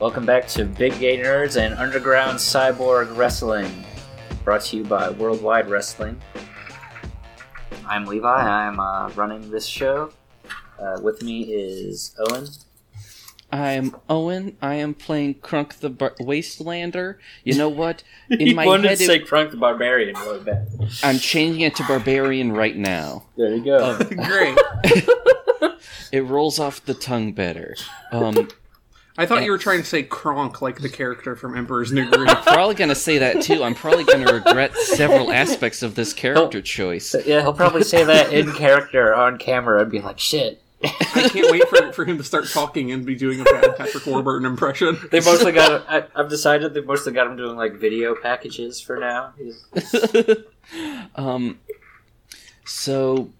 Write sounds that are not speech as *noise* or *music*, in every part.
Welcome back to Big Gay Nerds and Underground Cyborg Wrestling, brought to you by Worldwide Wrestling. I'm Levi. I'm uh, running this show. Uh, with me is Owen. I'm Owen. I am playing Crunk the Bar- Wastelander. You know what? *laughs* In you my wanted head, to it- say Crunk the Barbarian really bad. I'm changing it to Barbarian right now. There you go. Um, *laughs* Great. *laughs* it rolls off the tongue better. Um, I thought you were trying to say Kronk, like the character from Emperor's New Groove. I'm probably gonna say that too. I'm probably gonna regret several aspects of this character choice. yeah, he'll probably say that in character on camera and be like, "Shit." I can't wait for, for him to start talking and be doing a bad *laughs* Patrick Warburton impression. They mostly got. I, I've decided they mostly got him doing like video packages for now. *laughs* Um, so,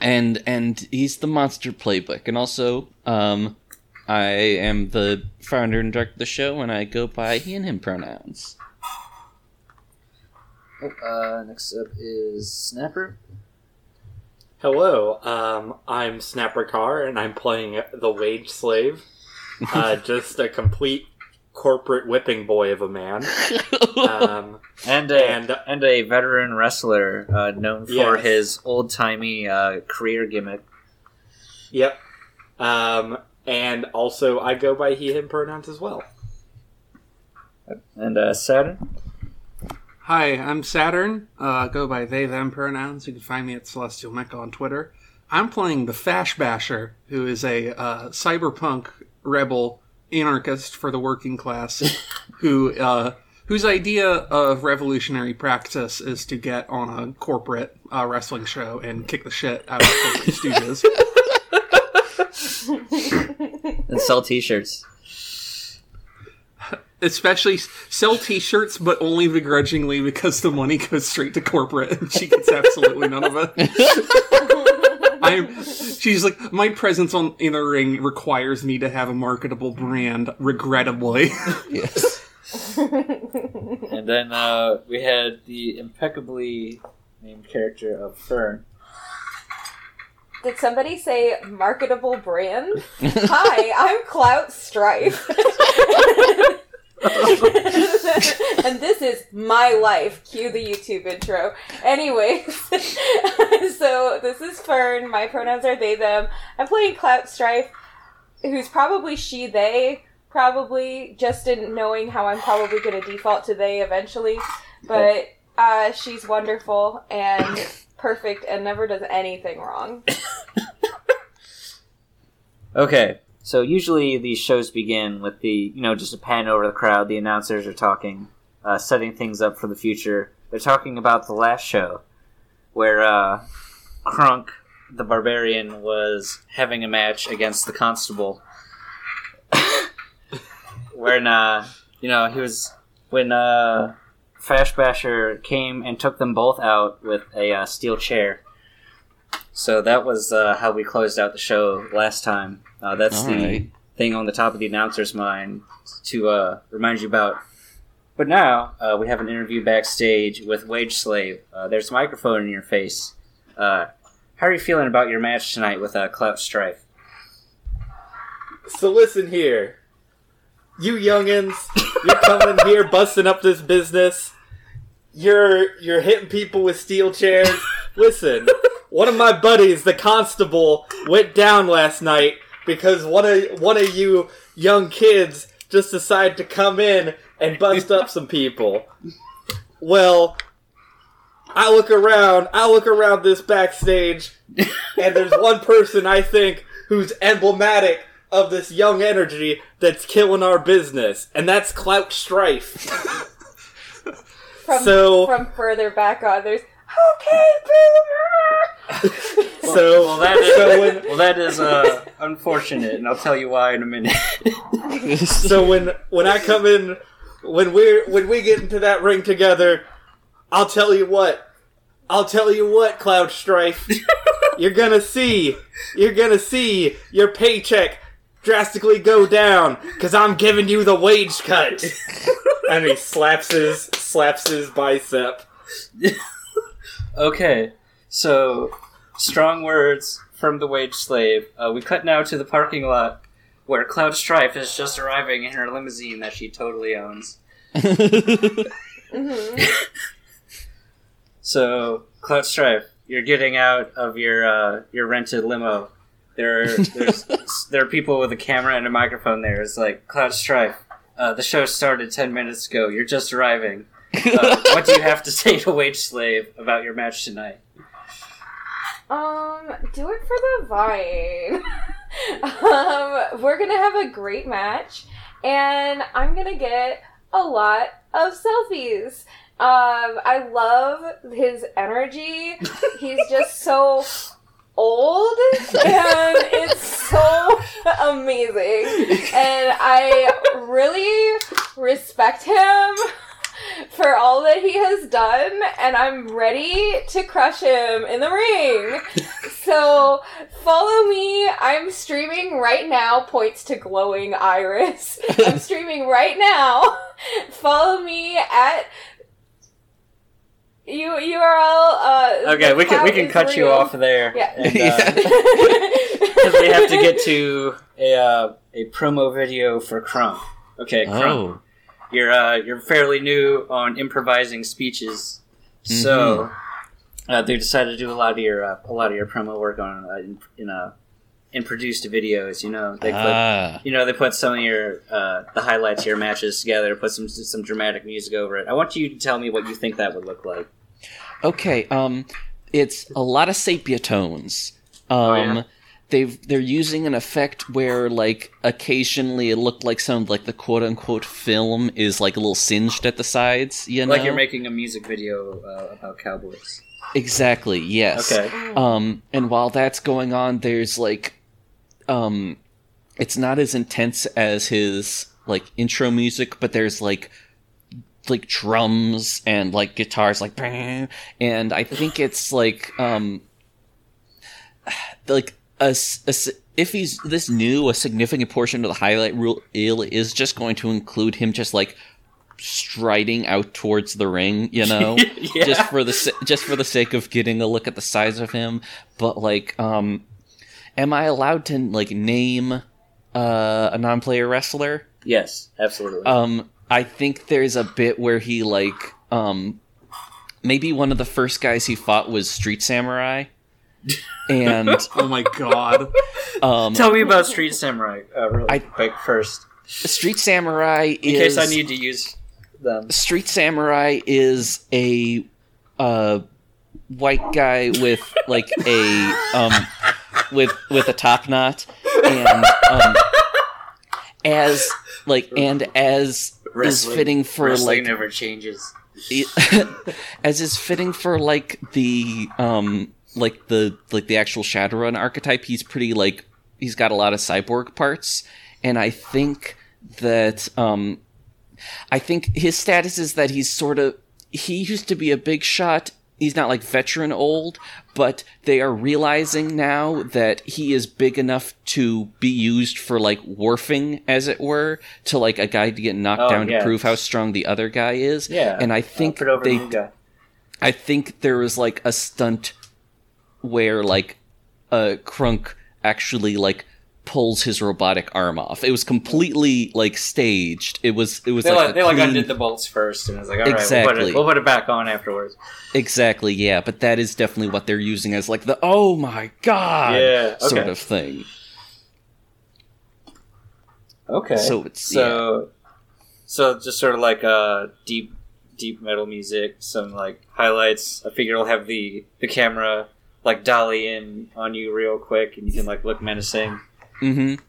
and and he's the monster playbook, and also, um, I am the founder and director of the show, and I go by he and him pronouns. Oh, uh, next up is Snapper. Hello, um, I'm Snapper Carr, and I'm playing the wage slave. Uh, *laughs* just a complete corporate whipping boy of a man. Um, *laughs* and a, And- and a veteran wrestler uh, known for Yes. his old timey uh, career gimmick. yep. Um, and also, I go by he, him pronouns as well. And uh, Saturn. Hi, I'm Saturn. Uh, go by they, them pronouns. You can find me at Celestial Mecha on Twitter. I'm playing the Fash Basher, who is a uh, cyberpunk rebel anarchist for the working class, *laughs* who uh, whose idea of revolutionary practice is to get on a corporate uh, wrestling show and kick the shit out of corporate *laughs* stooges. And sell T-shirts. especially sell t-shirts but only begrudgingly because the money goes straight to corporate and she gets absolutely none of it *laughs* i'm she's like my presence on in a ring requires me to have a marketable brand regrettably Yes. *laughs* And then uh, we had the impeccably named character of Fern. Did somebody say marketable brand? *laughs* Hi, I'm Clout Strife. *laughs* and this is my life. Cue the YouTube intro. Anyways, *laughs* so this is Fern. My pronouns are they, them. I'm playing Clout Strife, who's probably she, they, probably just in knowing how I'm probably going to default to they eventually. But uh, she's wonderful and perfect and never does anything wrong. Okay, so usually these shows begin with the, you know, just a pan over the crowd. The announcers are talking, uh, setting things up for the future. They're talking about the last show, where uh, Crunk, the barbarian, was having a match against the constable. *laughs* when, uh, you know, he was when uh, Fash Basher came and took them both out with a uh, steel chair. So that was uh, how we closed out the show last time. Uh, that's All the right. thing on the top of the announcer's mind to uh, remind you about. But now uh, we have an interview backstage with Wage Slave. Uh, there's a microphone in your face. Uh, how are you feeling about your match tonight with uh, Clout Strife? So listen here, you youngins, you're coming here busting up this business. You're you're hitting people with steel chairs. Listen, one of my buddies, the constable, went down last night because one of one of you young kids just decided to come in and bust up some people. Well, I look around, I look around this backstage, and there's one person I think who's emblematic of this young energy that's killing our business, and that's Clout Strife. *laughs* From, So- from further back on, there's okay, boomer. So, Well, that is, so when well, that is uh, unfortunate, and I'll tell you why in a minute. *laughs* so when when I come in, when we when we get into that ring together, I'll tell you what. I'll tell you what, Cloud Strife. *laughs* you're gonna see. You're gonna see your paycheck drastically go down because I'm giving you the wage cut. *laughs* and he slaps his slaps his bicep. *laughs* Okay, so strong words from the wage slave. Uh, we cut now to the parking lot where Cloud Strife is just arriving in her limousine that she totally owns. hmm *laughs* So, Cloud Strife, you're getting out of your uh, your rented limo. There, *laughs* there's there are people with a camera and a microphone there. It's like Cloud Strife. Uh, the show started ten minutes ago. You're just arriving. Uh, *laughs* what do you have to say to Wage Slave about your match tonight? Um, do it for the vine. *laughs* um, we're gonna have a great match, and I'm gonna get a lot of selfies. Um, I love his energy. He's just so old, *laughs* and it's so amazing. And I really respect him for all that he has done, and I'm ready to crush him in the ring. So follow me. I'm streaming right now. Points to glowing iris. I'm *laughs* streaming right now. Follow me at you you URL. Uh, Okay, we can we can is cut you off there. Yeah. And, *laughs* uh, because we have to get *laughs* to a uh, a promo video for Crunk. Okay, Crunk, oh. you're uh, you're fairly new on improvising speeches, so uh, they decided to do a lot of your uh, a lot of your promo work on uh, in, in uh, in produced videos. You know, they put Ah. you know they put some of your uh, the highlights of your matches together, put some some dramatic music over it. I want you to tell me what you think that would look like. Okay, um, it's a lot of sepia tones. Um, Oh, yeah? they've they're using an effect where like occasionally it looked like some like the quote unquote film is like a little singed at the sides. You know, Like you're making a music video uh, about cowboys. exactly. Yes. Okay. Um, and while that's going on, there's like, um, it's not as intense as his like intro music, but there's like, like drums and like guitars, like, and I think it's like, um, like a, s- a s- if he's this new, a significant portion of the highlight reel is just going to include him just like striding out towards the ring, you know *laughs* yeah. just for the just for the sake of getting a look at the size of him. But like, um, am I allowed to like name uh, a non-player wrestler? yes, absolutely. Um, I think there's a bit where he like um, maybe one of the first guys he fought was Street Samurai, and *laughs* Oh my god. um, Tell me about Street Samurai uh, really I- quick first, Street Samurai in is case I need to use them. Street Samurai is a uh, white guy with like a um, with with a top knot and um, as like and as is fitting for Wrestling like never changes. *laughs* as is fitting for like the um like the like the actual Shadowrun archetype. He's pretty like he's got a lot of cyborg parts, and I think that um I think his status is that he's sort of he used to be a big shot. He's not like veteran old, but they are realizing now that he is big enough to be used for like Worfing, as it were, to like a guy to get knocked Oh, down yeah. to prove how strong the other guy is. Yeah, and I think they the. I think there was like a stunt where like uh Crunk actually like pulls his robotic arm off. It was completely like staged. It was it was They like, like, they like undid the bolts first, and I was like, all right, we'll, put Exactly. it, we'll put it back on afterwards. exactly yeah, but that is definitely what they're using as like the oh my god Yeah, sort of thing. Okay. So it's- so so just sort of like uh deep deep metal music, some like highlights. I figure it'll have the the camera like dolly in on you real quick, and you can like look menacing. Mhm.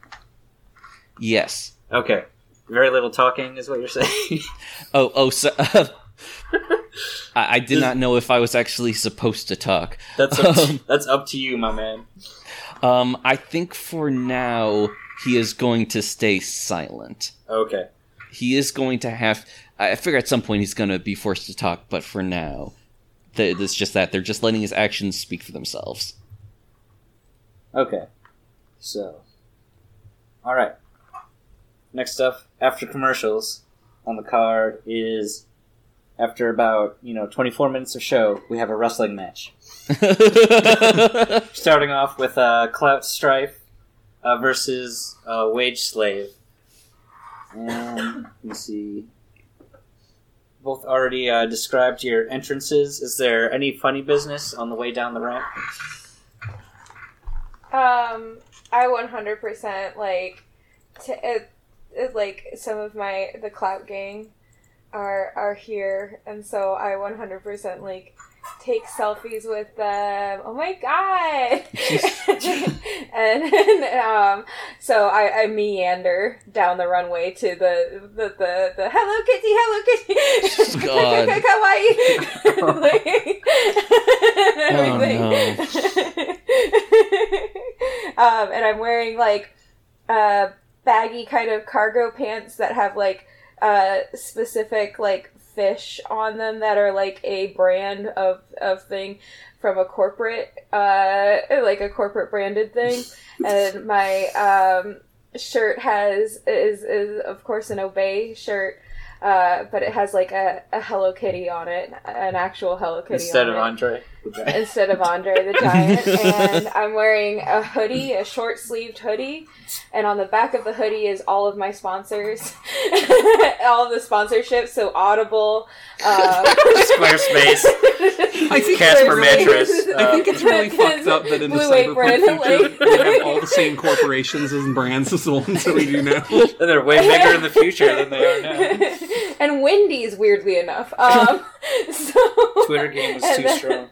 Yes. Okay. Very little talking is what you're saying. *laughs* Oh oh so *laughs* I, I did not know if I was actually supposed to talk. that's up to, Um, *laughs* that's up to you, my man. Um, I think for now he is going to stay silent. Okay. He is going to have. I figure at some point he's going to be forced to talk, but for now, th- it's just that they're just letting his actions speak for themselves. Okay. So. All right. Next up, after commercials on the card is after about, you know, 24 minutes of show, we have a wrestling match. *laughs* Starting off with uh, Clout Strife uh, versus uh, Wage Slave. And let me see. Both already uh, described your entrances. Is there any funny business on the way down the ramp? Um, I 100% like, to it, it, like some of my the clout gang are are here, and so I 100% like take selfies with them. Oh my god! *laughs* and, and um, so I, I meander down the runway to the the the, the Hello Kitty, Hello Kitty, *laughs* God. kawaii, like, *laughs* Oh, everything. um, and I'm wearing like uh, baggy kind of cargo pants that have like uh, specific like fish on them that are like a brand of of thing from a corporate uh like a corporate branded thing *laughs* and my um shirt has is is of course an obey shirt uh but it has like a, a hello kitty on it an actual hello kitty Instead on of it Andre? Instead of Andre the *laughs* Giant. and I'm wearing a hoodie, a short sleeved hoodie. And on the back of the hoodie is all of my sponsors, *laughs* all of the sponsorships. So Audible, uh, *laughs* Squarespace, I think Casper Squarespace. Mattress. I think Uh, it's really fucked up that in the cyberpunk Apron, future like- they have all the same corporations and brands as the ones that we do now. and they're way bigger in the future than they are now. and Wendy's, weirdly enough. Um, so Twitter game was too then- strong.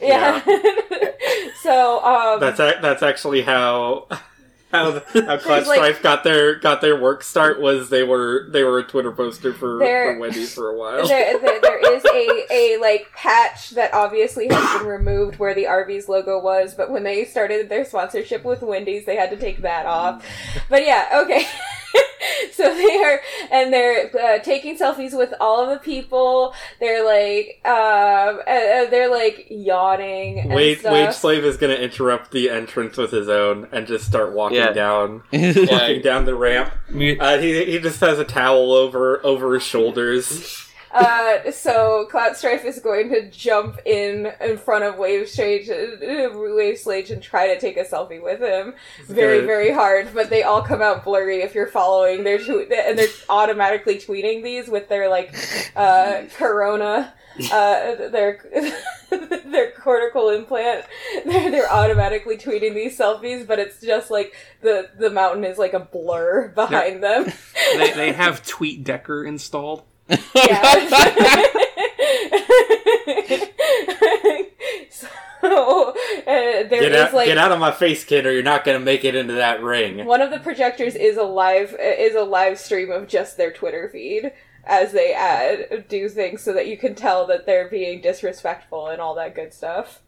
Yeah. *laughs* so um, That's a, that's actually how *laughs* how how *laughs* Clutch like- Strife got their got their work start was they were they were a Twitter poster for, They're- for Wendy's for a while. there, there, there is a, a like patch that obviously has been *coughs* removed where the Arby's logo was, but when they started their sponsorship with Wendy's, they had to take that off. But yeah, okay. *laughs* so they are, and they're uh, taking selfies with all of the people. They're like, um, uh, uh, they're like yawning. And Wage stuff. Wage Slave is gonna interrupt the entrance with his own and just start walking Yeah. down Yeah. *laughs* walking down the ramp. Uh, he he just has a towel over over his shoulders. *laughs* Uh, so Cloud Strife is going to jump in in front of Wave Stage, uh, Wave Slage, and try to take a selfie with him. Very, gonna- very hard, but they all come out blurry if you're following. They're tw- and they're automatically tweeting these with their like uh, Corona, uh, their *laughs* their cortical implant. They're they're automatically tweeting these selfies, but it's just like the the mountain is like a blur behind them. They, they *laughs* have Tweet Decker installed. Yeah. *laughs* so uh, there Get is out, like get out of my face, kid, or you're not gonna make it into that ring. one of the projectors is a live is a live stream of just their Twitter feed as they add do things so that you can tell that they're being disrespectful and all that good stuff.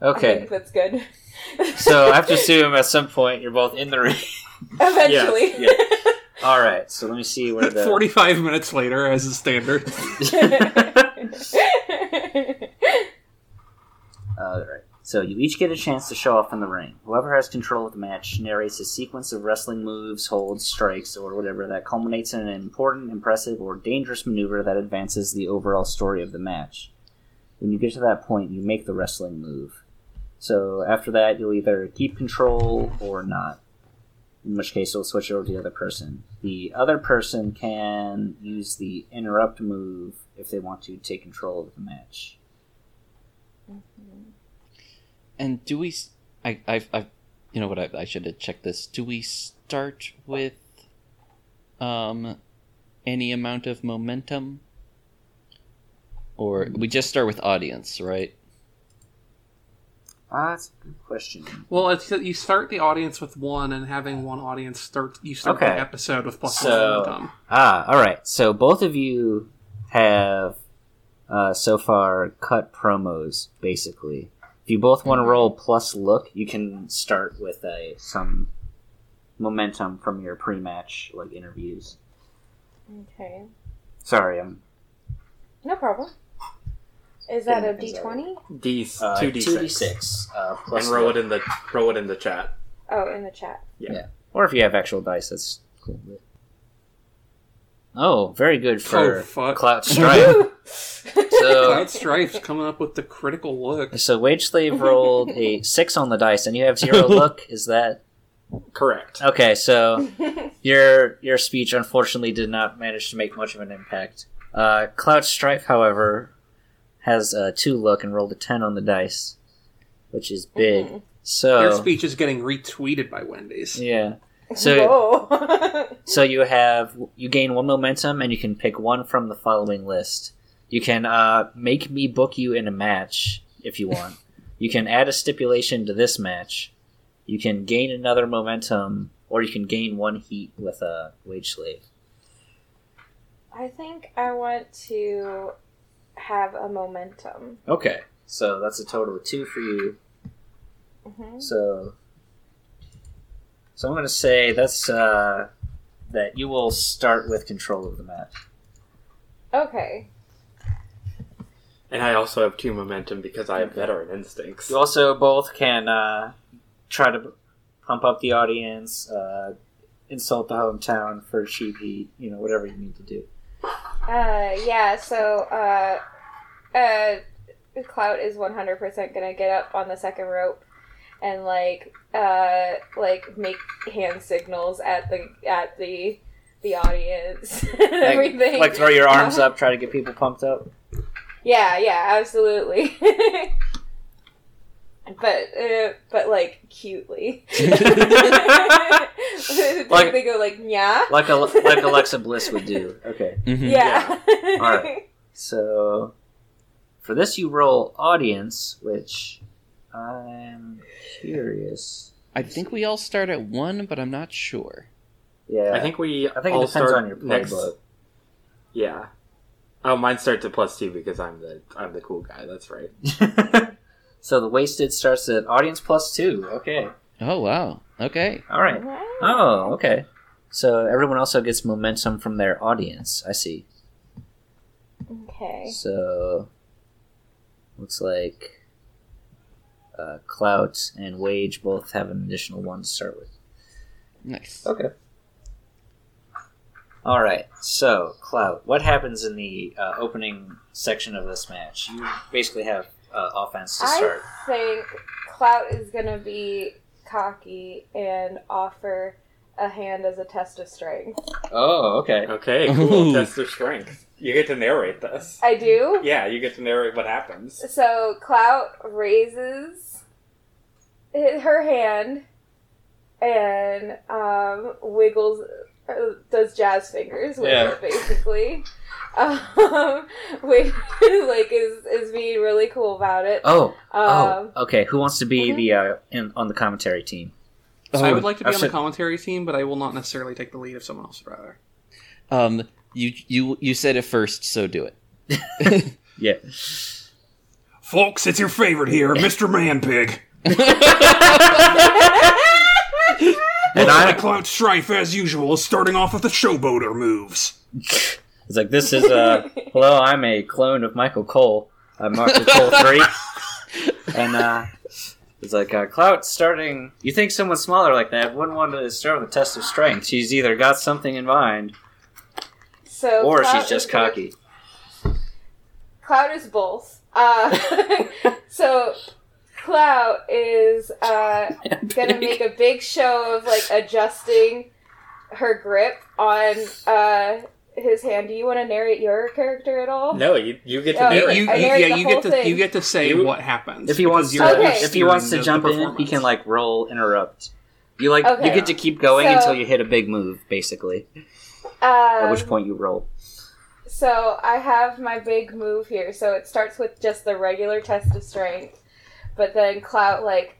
I Okay, think that's good. so I have to *laughs* assume at some point you're both in the ring. Eventually. Yeah. All right, so let me see where the 45 minutes later, as a standard. *laughs* All right. So you each get a chance to show off in the ring. Whoever has control of the match narrates a sequence of wrestling moves, holds, strikes, or whatever that culminates in an important, impressive, or dangerous maneuver that advances the overall story of the match. When you get to that point, you make the wrestling move. So after that, you'll either keep control or not. In which case, it'll switch over to the other person. The other person can use the interrupt move if they want to take control of the match. And do we? I, I, I you know what? I, I should have checked this. Do we start with, um, any amount of momentum, or we just start with audience, right? Ah, that's a good question. Well, it's that you start the audience with one, and having one audience start, you start Okay. the episode with plus So- one momentum. Ah, all right. So both of you have uh, so far cut promos, basically. If you both want to roll plus look, you can start with a some momentum from your pre-match like interviews. okay. Sorry, I'm No problem. Is that a Yeah, D twenty? D uh, two D two d six, six uh, plus and roll it in the roll it in the chat. Oh, in the chat. Yeah. Or if you have actual dice, that's cool. Oh, very good for Oh, fuck. Clout *laughs* Strife. So Cloud Strife's coming up with the critical look. so Wage Slave rolled a six on the dice, and you have zero *laughs* look. Is that Correct. okay? So *laughs* your your speech unfortunately did not manage to make much of an impact. Uh, Cloud Strife, however, has a two look and rolled a ten on the dice, which is big. Mhm. So Their speech is getting retweeted by Wendy's. yeah. *laughs* So *laughs* so you have you gain one momentum, and you can pick one from the following list. You can uh, make me book you in a match if you want. *laughs* you can add a stipulation to this match. You can gain another momentum, or you can gain one heat with a wage slave. I think I want to have a momentum. Okay, so that's a total of two for you. Mhm. So, so I'm going to say that's uh, that you will start with control of the match. Okay. And I also have two momentum because I have veteran instincts. You also both can uh, try to pump up the audience, uh, insult the hometown for cheap heat, you know, whatever you need to do. Uh, yeah, so, uh, uh, Clout is 100% gonna get up on the second rope and, like, uh, like, make hand signals at the, at the, the audience *laughs* and Like, everything. like throw your arms up, try to get people pumped up. Yeah, yeah, absolutely. *laughs* but, uh, but, like, cutely. *laughs* *laughs* Like- they go, like, yeah. Like a, like Alexa Bliss would do. *laughs* Okay. Mhm. Yeah. Alright. So for this you roll audience, which I'm curious. I think we all start at one, but I'm not sure. Yeah. I think we I think it depends start on your next. playbook. Yeah. Oh, mine starts at plus two because I'm the I'm the cool guy. That's right. So the wasted starts at audience plus two. Okay. Oh wow. Okay. All right. Oh, okay. So everyone also gets momentum from their audience. I see. Okay. So looks like uh, Clout and Wage both have an additional one to start with. Nice. Okay. All right. So Clout, what happens in the uh, opening section of this match? You basically have uh, offense to I start. think Clout is gonna be cocky and offer a hand as a test of strength. Oh, okay. Okay, cool. *laughs* Test of strength. You get to narrate this. I do. Yeah, you get to narrate what happens. So Clout raises her hand and um, wiggles, *laughs* does jazz fingers with Yeah. it, basically. Um, *laughs* which like is is being really cool about it. Oh, Um, oh, okay. Who wants to be mhm. the uh, in, on the commentary team? So I would like to be I on the commentary team, but I will not necessarily take the lead if someone else would rather. Um, you you you said it first, so do it. *laughs* Yeah. Folks, it's your favorite here, Mr. Manpig. And I, Cloud Strife, as usual, is starting off with the showboater moves. it's like this is uh, *laughs* hello. I'm a clone of Michael Cole. I'm Michael Cole three, *laughs* and uh, it's like uh, Clout starting. You think someone smaller like that wouldn't want to start with a test of strength? She's either got something in mind, so or Clout she's just is cocky. Clout is both. Uh, *laughs* so Cloud is uh, gonna make a big show of like adjusting her grip on uh, his hand. Do you want to narrate your character at all? No, you you get to Oh, narrate. You, you, I yeah, narrate the you whole get to thing. you get to say You- what happens If he wants, to, Okay. if he wants to jump in, he can like roll interrupt. You like you get to keep going So- until you hit a big move, basically. At Um, which point you roll. So I have my big move here. So it starts with just the regular test of strength, but then Clout like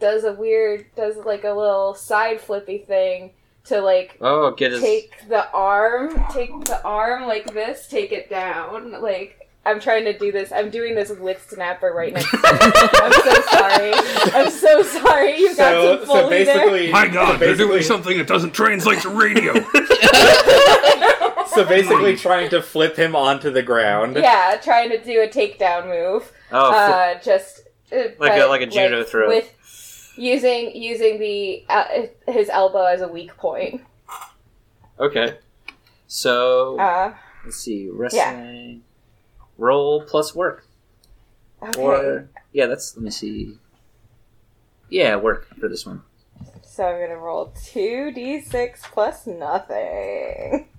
does a weird, does like a little side flippy thing to like Oh, get his. take the arm, take the arm like this, take it down. Like I'm trying to do this. I'm doing this with Snapper right next. to me. I'm so sorry. I'm so sorry. You got so some so Foley basically, My God, so they're doing something that doesn't translate to radio. *laughs* so basically trying to flip him onto the ground. yeah, trying to do a takedown move. Oh, fl- uh, just Like a- like a judo throw. with using using the uh, his elbow as a weak point. okay. So Uh, let's see, wrestling. roll plus work. Okay. Or yeah, that's let me see. Yeah, work for this one. So I'm gonna roll two d6 plus nothing. *laughs*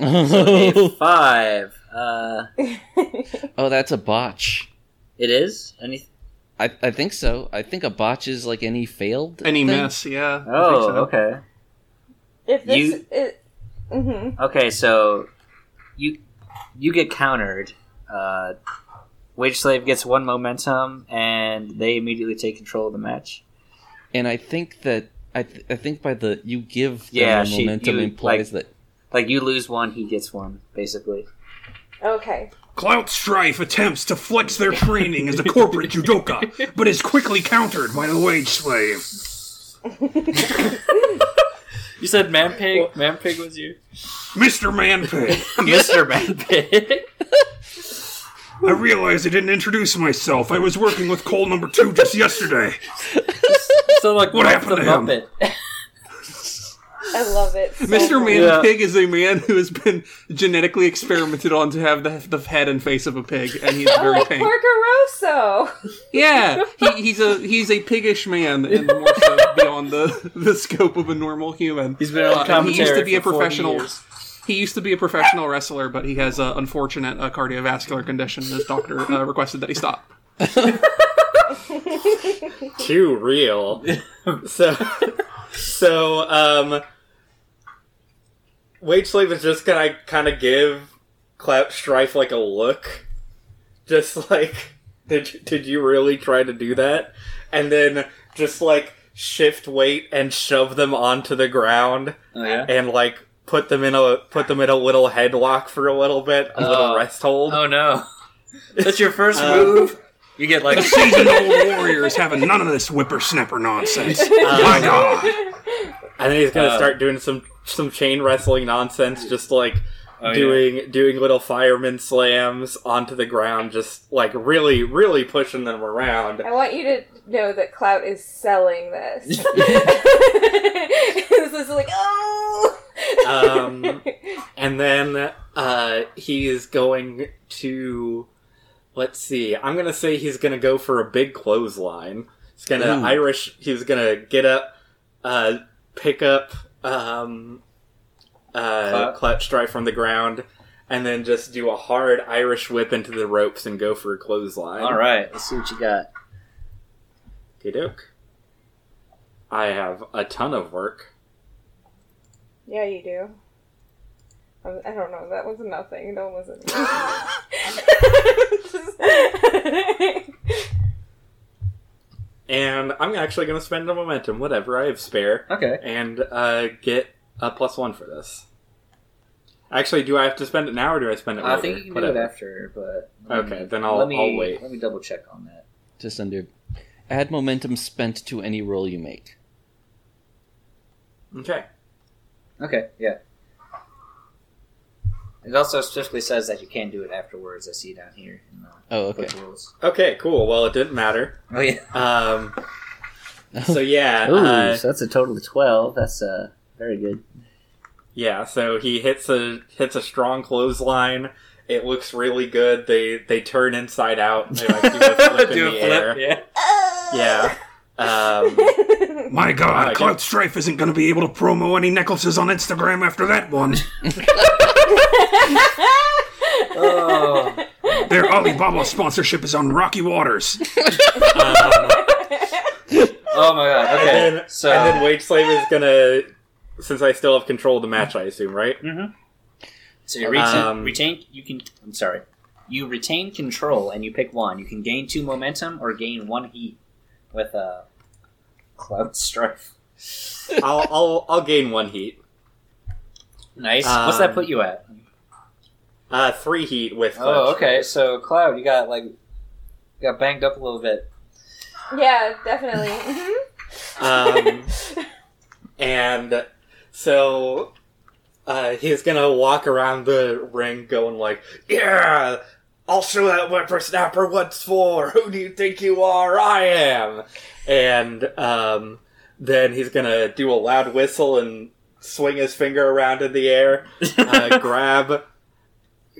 A five. Uh, *laughs* oh, that's a botch. It is any. I, I think so. I think a botch is like any failed. Any thing. miss, yeah. Oh, so. okay. if this You- it, hmm Okay, so you you get countered. Uh, Wage Slave gets one momentum, and they immediately take control of the match. And I think that I, th- I think by the you give them Yeah, the she- momentum you, implies that Like you lose one, he gets one, basically. Okay. Clout Strife attempts to flex their training as a corporate judoka, but is quickly countered by the wage slave. *laughs* You said Man Pig. Man Pig was you, Mr. Manpig, *laughs* Mister Man Pig. I realize I didn't introduce myself. I was working with Cole number two just yesterday. *laughs* so like What Muff happened the to him? Muppet. I love it. so Mr. Man Yeah. Manpig is a man who has been genetically experimented on to have the, the head and face of a pig, and he's Oh, very like pink. Porco Rosso. Yeah, he, he's a he's a piggish man, and more so beyond the the scope of a normal human. He's been on Uh, he used to be a for 40 professional. years. He used to be a professional wrestler, but he has an unfortunate uh, cardiovascular condition. His doctor uh, requested that he stop. *laughs* Too real. *laughs* so, so um, Wage Slave is just gonna kind of give Clout Strife like a look, just like, did did you really try to do that? And then just like shift weight and shove them onto the ground Oh yeah. and like put them in a put them in a little headlock for a little bit, a little Oh. rest hold. Oh no. That's your first Uh, move. *laughs* You get like Seasoned old warriors having none of this whippersnapper nonsense. *laughs* My God. And then he's gonna Uh, start doing some some chain wrestling nonsense, just like Oh, yeah. doing doing little fireman slams onto the ground, just like really really pushing them around. I want you to know that Clout is selling this. *laughs* *laughs* this is like, oh. Um, *laughs* And then uh, he is going to let's see. I'm gonna say he's gonna go for a big clothesline. He's gonna Ooh. Irish. He's gonna get up, uh, pick up um, uh, Clout. clutch strike from the ground, and then just do a hard Irish whip into the ropes and go for a clothesline. All right. Let's see what you got. Okay, doke. I have a ton of work. yeah, you do. I don't know. That was nothing. Don't listen. *laughs* *laughs* *laughs* to me. And I'm actually going to spend the momentum, whatever I have spare, Okay. and uh, get a plus one for this. Actually, do I have to spend it now or do I spend it later? I think you can Whatever. do it after, but let Okay, me- then I'll- let me, I'll wait. Let me double check on that. just under add momentum spent to any roll you make. Okay. Okay. Yeah. It also specifically says that you can't do it afterwards. I see down here. In the Oh, okay. rules. Okay, cool. Well, it didn't matter. Oh yeah. Um, *laughs* so yeah, Ooh, uh, so that's a total of twelve. That's uh very good. yeah. So he hits a hits a strong clothesline. It looks really good. They they turn inside out. They like do a *laughs* flip in the air. yeah. Yeah. Um, *laughs* My God, get- Clout Strife isn't going to be able to promo any necklaces on Instagram after that one. Oh. Their Alibaba sponsorship is on rocky waters. *laughs* um, Oh my god. and Okay. then so and then Wage Slave is gonna. Since I still have control of the match, I assume, right? so you retain, um, retain. You can. I'm sorry. You retain control, and you pick one. You can gain two momentum or gain one heat with a cloud strife. I'll, I'll I'll gain one heat. Nice. What's that Um, put you at? Uh, three heat with. Oh, okay. So Cloud, you got like got banged up a little bit. yeah, definitely. *laughs* Mhm. Um, *laughs* and so uh, he's gonna walk around the ring, going like, "Yeah, I'll show that whippersnapper what's for. Who do you think you are? I am." And um, then he's gonna do a loud whistle and swing his finger around in the air, uh, *laughs* grab.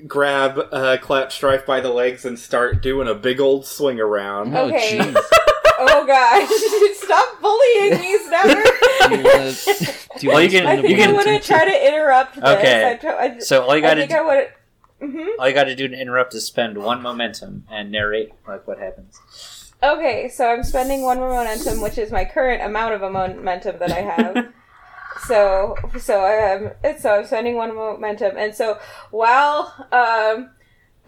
Grab uh, Clap Strife by the legs and start doing a big old swing around. Oh, Okay. jeez. Oh gosh! *laughs* Stop bullying me, Snapper. Do you wanna- you Well, you can- I think you I want to try to interrupt this. Okay. I, I, So all you gotta do, I want to. hmm all you gotta do to interrupt is spend one momentum and narrate like what happens. Okay, so I'm spending one momentum, which is my current amount of a momentum that I have. *laughs* so, so I am. So I'm sending one momentum, and so while um,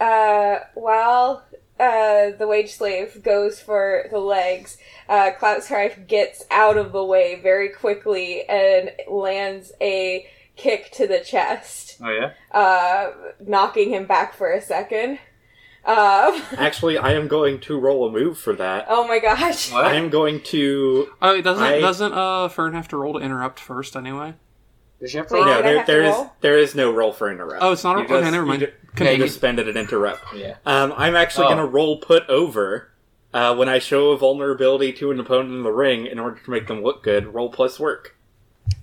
uh, while uh, the wage slave goes for the legs, uh, Clout Strife gets out of the way very quickly and lands a kick to the chest, Oh yeah. uh, knocking him back for a second. Um, *laughs* Actually, I am going to roll a move for that. oh my gosh! What? I am going to. Oh, doesn't I- doesn't uh Fern have to roll to interrupt first anyway? Does you have to Wait, roll? did no, I there, have to there is roll? there is no roll for interrupt. Oh, it's not a- You okay, just- never mind. You, ju- Continue. you just spend it at interrupt. Yeah. Um, I'm actually Oh. going to roll put over. Uh, when I show a vulnerability to an opponent in the ring, in order to make them look good, roll plus work.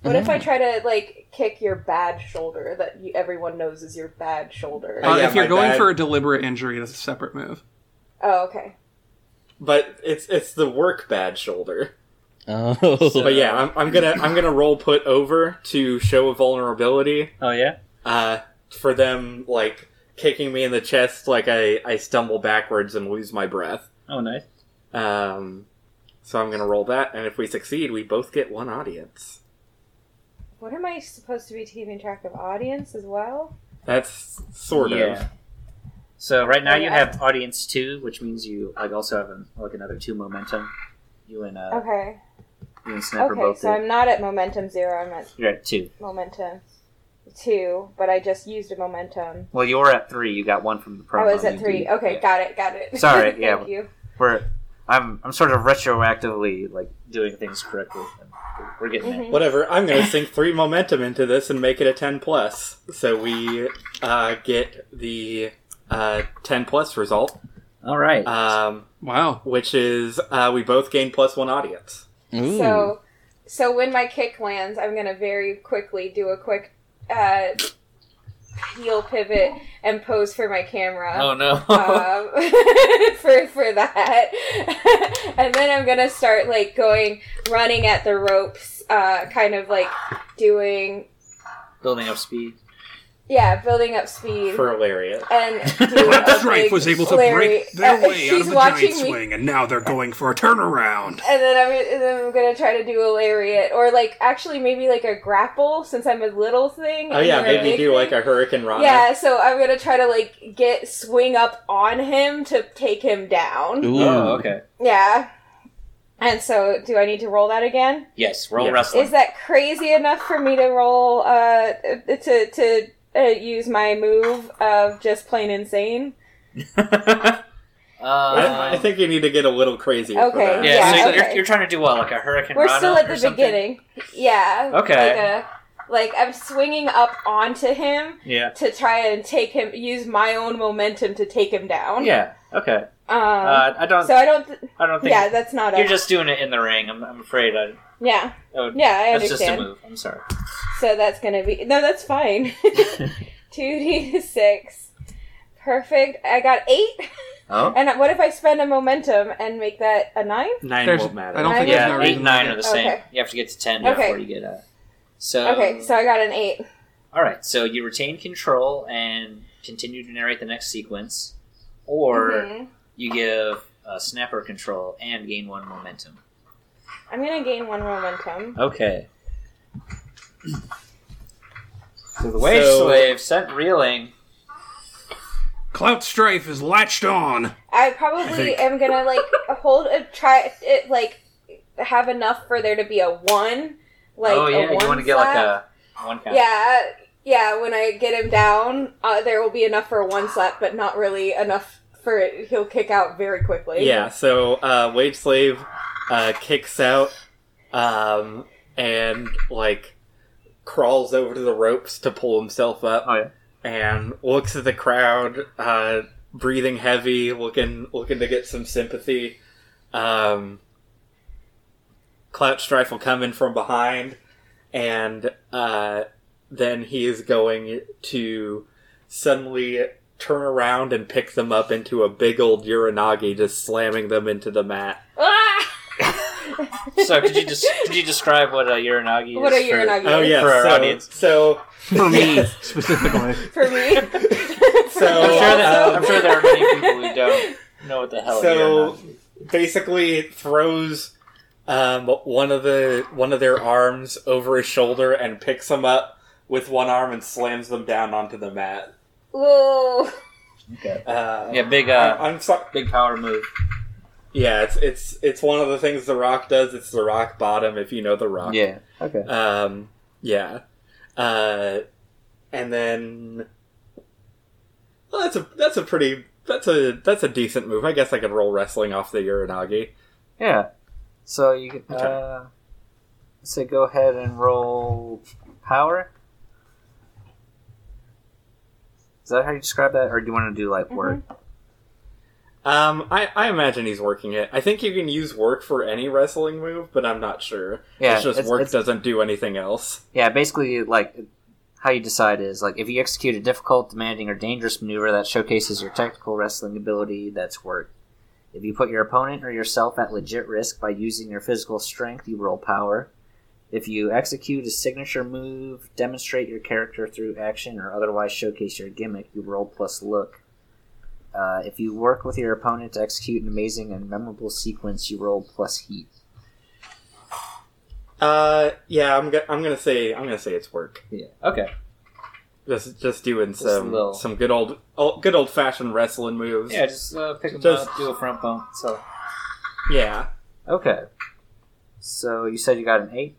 What if I try to like kick your bad shoulder that you, everyone knows is your bad shoulder? Oh, Uh, yeah, if you're my going bad. for a deliberate injury, that's a separate move. Oh, okay. But it's it's the work bad shoulder. Oh, But yeah, I'm, I'm gonna I'm gonna roll put over to show a vulnerability. Oh yeah. Uh, for them like kicking me in the chest, like I I stumble backwards and lose my breath. Oh nice. Um, so I'm gonna roll that, and if we succeed, we both get one audience. What am I supposed to be keeping track of? Audience as well? That's sort of. Yeah. So right now Oh, you yeah. have audience two, which means you like also have an, like another two momentum. You and uh, Okay. you and Snapper Okay, both. so did. I'm not at momentum zero. I'm at You're at two. momentum two, but I just used a momentum. Well, you were at three. You got one from the promo. I was at you three. beat. Okay, Yeah. got it, got it. *laughs* Sorry, Thank yeah. you. We're I'm I'm sort of retroactively like doing things correctly. We're getting Mhm. Whatever. I'm gonna sink three momentum into this and make it a ten plus. So we uh, get the uh, ten plus result, All right. um, Wow. which is uh, we both gain plus one audience. Ooh. So, so when my kick lands, I'm gonna very quickly do a quick uh, heel pivot and pose for my camera. oh no. um, *laughs* for for that, *laughs* and then I'm gonna start like going running at the ropes, uh, kind of like doing Building up speed. Yeah, building up speed For a lariat. and *laughs* doing Black a Strife was able to Larry- break their uh, way out of the giant me swing, and now they're going for a turnaround. and then I'm, and then I'm gonna try to do a lariat, or like actually maybe like a grapple since I'm a little thing. Oh yeah, maybe do thing. like a hurricane rana. Yeah, so I'm gonna try to like get swing up on him to take him down. Ooh. Oh, okay. Yeah. And so, do I need to roll that again? Yes, roll Yeah. wrestling. Is that crazy enough for me to roll uh to to uh, use my move of just plain insane? uh, *laughs* I, I think you need to get a little crazier. for Okay, that. yeah, yeah, so okay. you're, you're trying to do what, like a hurricane? We're still at the something? beginning. Yeah. Okay. Like, a, like I'm swinging up onto him Yeah. to try and take him, use my own momentum to take him down. Yeah. Okay. Um. Uh, I don't. so I don't. Th- I don't think. yeah, that's not a. You're just doing it in the ring. I'm, I'm afraid. I, Yeah. I would, Yeah, I that's just a understand. move. I'm sorry. So that's gonna be no, that's fine. *laughs* *laughs* Two d six, perfect. I got eight. Oh. And what if I spend a momentum and make that a nine? Nine There's- won't matter. I don't think Nine? there's Yeah, no eight and nine are the same. Okay. You have to get to ten Okay. before you get a. So Okay, so I got an eight. all right. So you retain control and continue to narrate the next sequence, or Mhm. You give uh, snapper control and gain one momentum. I'm gonna gain one momentum. Okay. So the wage So- slave sent reeling. Clout Strife is latched on. I probably think- am gonna like hold a try it like have enough for there to be a one. Like oh yeah, a one you want to get like a one count. Yeah, yeah. When I get him down, uh, there will be enough for a one slap, but not really enough for it. He'll kick out very quickly. Yeah, so uh, Wage Slave uh, kicks out um, and like crawls over to the ropes to pull himself up Oh yeah. and looks at the crowd, uh, breathing heavy, looking looking to get some sympathy. Um, Clout Strife will come in from behind, and uh, then he is going to suddenly turn around and pick them up into a big old uranage, just slamming them into the mat. Ah! *laughs* So could you just could you describe what a uranage is? What a for- uranage Oh yeah, For our so, audience. so For me, *laughs* specifically. for me. *laughs* So, I'm sure, that, um, I'm sure there are many people who don't know what the hell a so uranage is. basically it throws um, one of the one of their arms over his shoulder and picks them up with one arm and slams them down onto the mat. Whoa. Okay. Uh, Yeah, big uh, I'm, I'm sorry. big power move. Yeah, it's it's it's one of the things the Rock does. It's the Rock bottom, if you know the Rock. Yeah. Okay. Um, yeah. Uh, and then well, that's a that's a pretty that's a that's a decent move. I guess I could roll wrestling off the uranage. Yeah. So you could uh, say go ahead and roll power. Is that how you describe that, or do you want to do like work? Um, I, I imagine he's working it. I think you can use work for any wrestling move, but I'm not sure. Yeah, it's just it's- work it's- doesn't do anything else. Yeah, basically, like how you decide is like if you execute a difficult, demanding, or dangerous maneuver that showcases your technical wrestling ability, that's work. If you put your opponent or yourself at legit risk by using your physical strength, you roll power. If you execute a signature move, demonstrate your character through action, or otherwise showcase your gimmick, you roll plus look. Uh, if you work with your opponent to execute an amazing and memorable sequence, you roll plus heat. Uh, yeah, I'm go- I'm gonna say I'm gonna say it's work. Yeah. Okay. Just just doing a some little- some good old, old good old fashioned wrestling moves. Yeah, just uh, pick them Just- up, do a front bump. So. yeah. Okay. So you said you got an eight.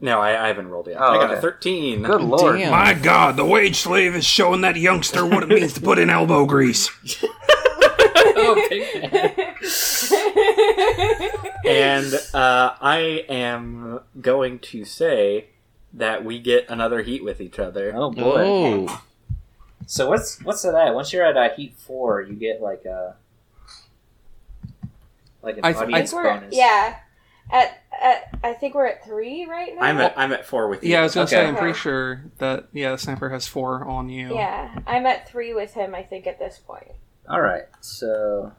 No, I, I haven't rolled yet. Oh, I got okay. a thirteen. Good lord. Damn. My God, the wage slave is showing that youngster what it means to put in elbow grease. *laughs* pig. And uh, I am going to say that we get another heat with each other. Oh boy. Oh, So what's what's that? Once you're at uh, heat four, you get like a like an I th- I audience bonus. yeah. At, at I think we're at three right now. I'm at I'm at four with you. Yeah, I was gonna say I'm pretty sure that yeah, the sniper has four on you. Yeah, I'm at three with him. I think at this point. All right. So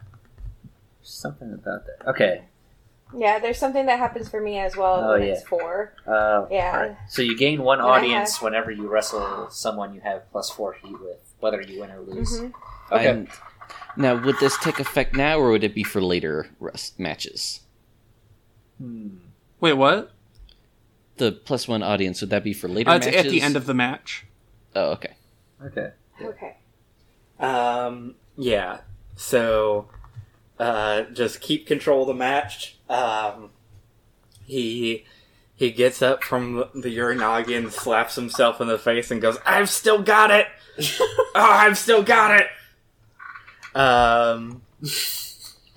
something about that. Okay. Yeah, there's something that happens for me as well. Oh, when yeah. it's four. Uh, Yeah. all right. So you gain one And audience have- whenever you wrestle someone you have plus four heat with, whether you win or lose. Mhm. Okay. And now, would this take effect now, or would it be for later rest matches? Hmm. Wait, what? The plus one audience would that be for later Uh, it's matches? at the end of the match. Oh, okay. Okay. Okay. Um, yeah. So, uh, just keep control of the match. Um, he he gets up from the uranage and slaps himself in the face and goes, "I've still got it. *laughs* oh, I've still got it." Um,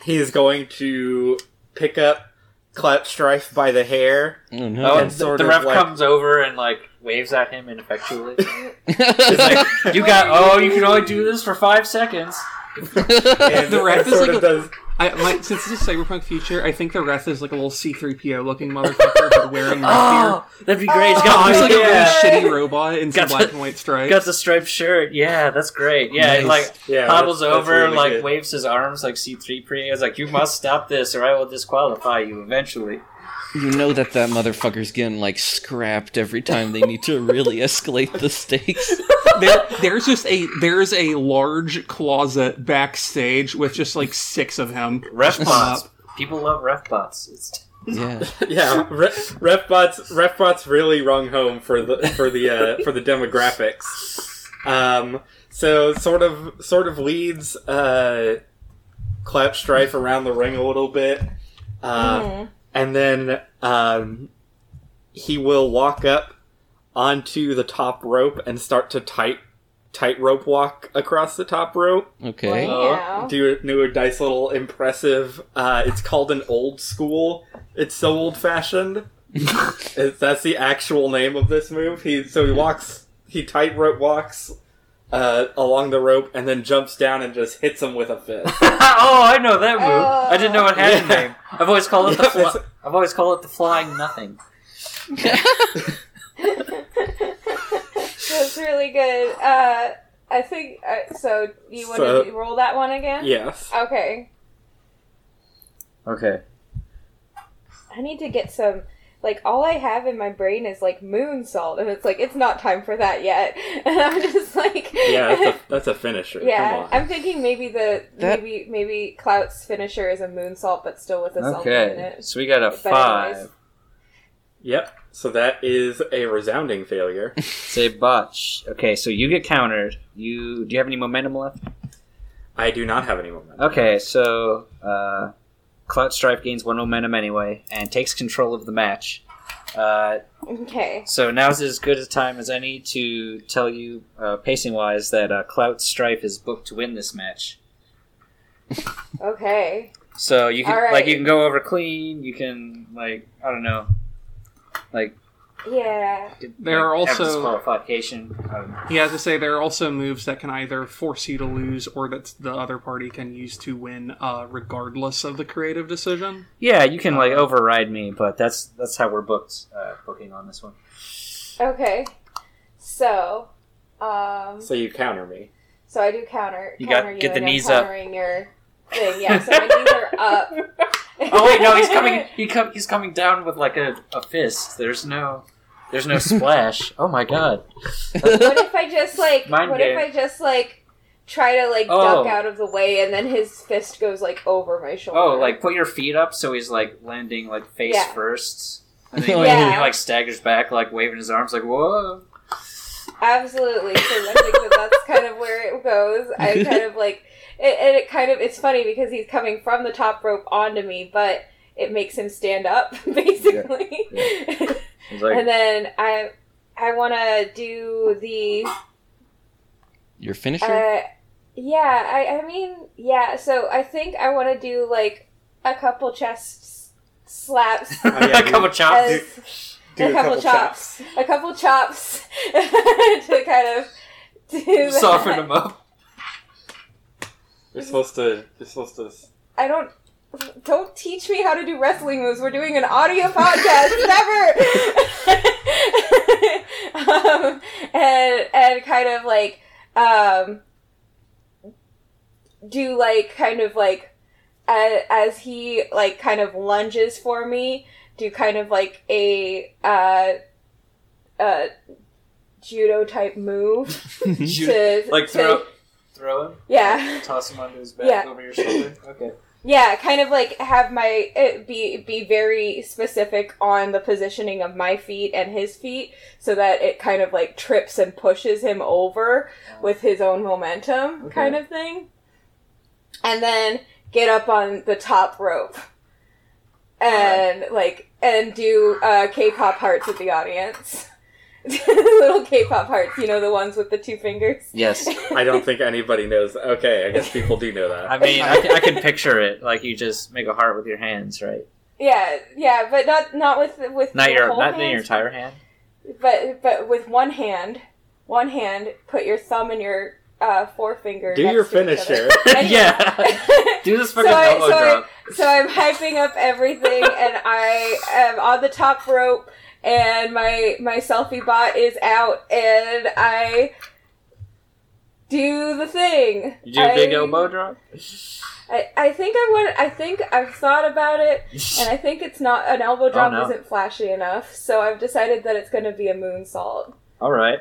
he's going to pick up Clout Strife by the hair. Oh Oh, no! and And the, sort the of ref like- comes over and like waves at him ineffectually. *laughs* like- you got oh, you can only do this for five seconds. *laughs* And The ref it is sort like a- does. I, since this is Cyberpunk Future, I think the ref is like a little C-3PO looking motherfucker, but wearing *laughs* Oh, that'd be great. He's gear. got, He's like yeah. a really shitty robot in some Got black the- and white stripes. got the striped shirt. Yeah, that's great. Yeah, he, Nice. like Yeah, hobbles that's- that's over, really like good. waves his arms like C three PO. It's like you must stop this, or I will disqualify you eventually. You know that that motherfucker's getting like scrapped every time they need to really escalate the stakes. *laughs* there, there's just a there's a large closet backstage with just like six of him. Ref Just bots. People love ref bots. It's Yeah. *laughs* yeah, Re- Refbots Refbots really rung home for the for the uh, for the demographics. Um, so sort of sort of leads uh, Clout Strife around the ring a little bit, uh, Mhm. And then um, he will walk up onto the top rope and start to tight tightrope walk across the top rope. Okay. Wow. Do do a nice little impressive. Uh, it's called an old school. It's so old fashioned. *laughs* That's the actual name of this move. He so he walks. He tightrope walks uh, along the rope and then jumps down and just hits him with a fist. *laughs* oh, I know that move. I didn't know it had a name. I've always called it the Yeah, fly- it's- I've always called it the flying nothing. That's really good. Uh, I think uh, so. You want So- to roll that one again? Yes. Okay. Okay. I need to get some. Like all I have in my brain is like moonsault, and it's like it's not time for that yet. *laughs* And I'm just like, Yeah, that's a, *laughs* that's a finisher. yeah. Come on. I'm thinking maybe the That- maybe maybe Clout's finisher is a moonsault, but still with a salt in Okay. it. So we got a But five. anyways. Yep. So that is a resounding failure. *laughs* Say botch. Okay, so you get countered. You do you have any momentum left? I do not have any momentum. Okay, so uh, Clout Strife gains one momentum anyway and takes control of the match. Uh, Okay. so now's as good a time as any to tell you, uh, pacing wise, that uh, Clout Strife is booked to win this match. *laughs* Okay. So you can right. like you can go over clean. You can like I don't know, like Yeah. There are also- disqualification. Um, He has to say there are also moves that can either force you to lose or that the other party can use to win, uh, regardless of the creative decision. yeah, you can like Uh, override me, but that's that's how we're booked uh, booking on this one. Okay. So, um, So you counter me. so I do counter. You got- counter get the knees up. your thing. Yeah. So my knees are up. *laughs* Oh wait, no, he's coming. *laughs* He come, He's coming down with like a, a fist. There's no, there's no splash. *laughs* Oh my god. what if I just like? Mind what game. if I just like try to like Oh. duck out of the way and then his fist goes like over my shoulder? Oh, like put your feet up so he's like landing like face Yeah. first, *laughs* and then he, like, yeah. he like staggers back, like waving his arms, like whoa. Absolutely. So I think that that's *laughs* kind of where it goes. I kind of like it, and it kind of it's funny because he's coming from the top rope onto me, but it makes him stand up basically. He's like, and then I I want to do the Your finisher? uh yeah, I I mean, yeah, so I think I want to do like a couple chest slaps *laughs* Oh, yeah, *laughs* a couple chops. as Do a, a couple, couple chops, a couple chops *laughs* to kind of do that. Soften him up. You're supposed to. You're supposed to. I don't. Don't teach me how to do wrestling moves. We're doing an audio podcast. *laughs* Never. um, and and kind of like um, do like kind of like as, as he like kind of lunges for me. Do kind of like a uh, uh, judo type move *laughs* to like to- throw, throw him. yeah. Toss him onto his back Yeah. over your shoulder. Okay. Yeah, kind of like have my it be be very specific on the positioning of my feet and his feet, so that it kind of like trips and pushes him over with his own momentum, Okay. kind of thing. And then get up on the top rope and like and do uh, K-pop hearts with the audience. *laughs* Little K-pop hearts, you know the ones with the two fingers. Yes. *laughs* I don't think anybody knows. Okay, I guess people do know that. I mean, I, can- I can picture it. Like you just make a heart with your hands, right? Yeah, yeah, but not not with with Not your, whole not in your entire hand. But but with one hand, one hand, put your thumb and your uh, forefinger. Do next your to each other. *laughs* finisher. Yeah. Do this so fucking I, elbow so, drop. I, so I'm hyping up everything, and I am on the top rope, and my my selfie bot is out, and I do the thing. You do a big elbow drop. I, I think I want. I think I've thought about it, *laughs* and I think it's not an elbow oh, drop Oh, no. isn't flashy enough. So I've decided that it's going to be a moonsault. All right.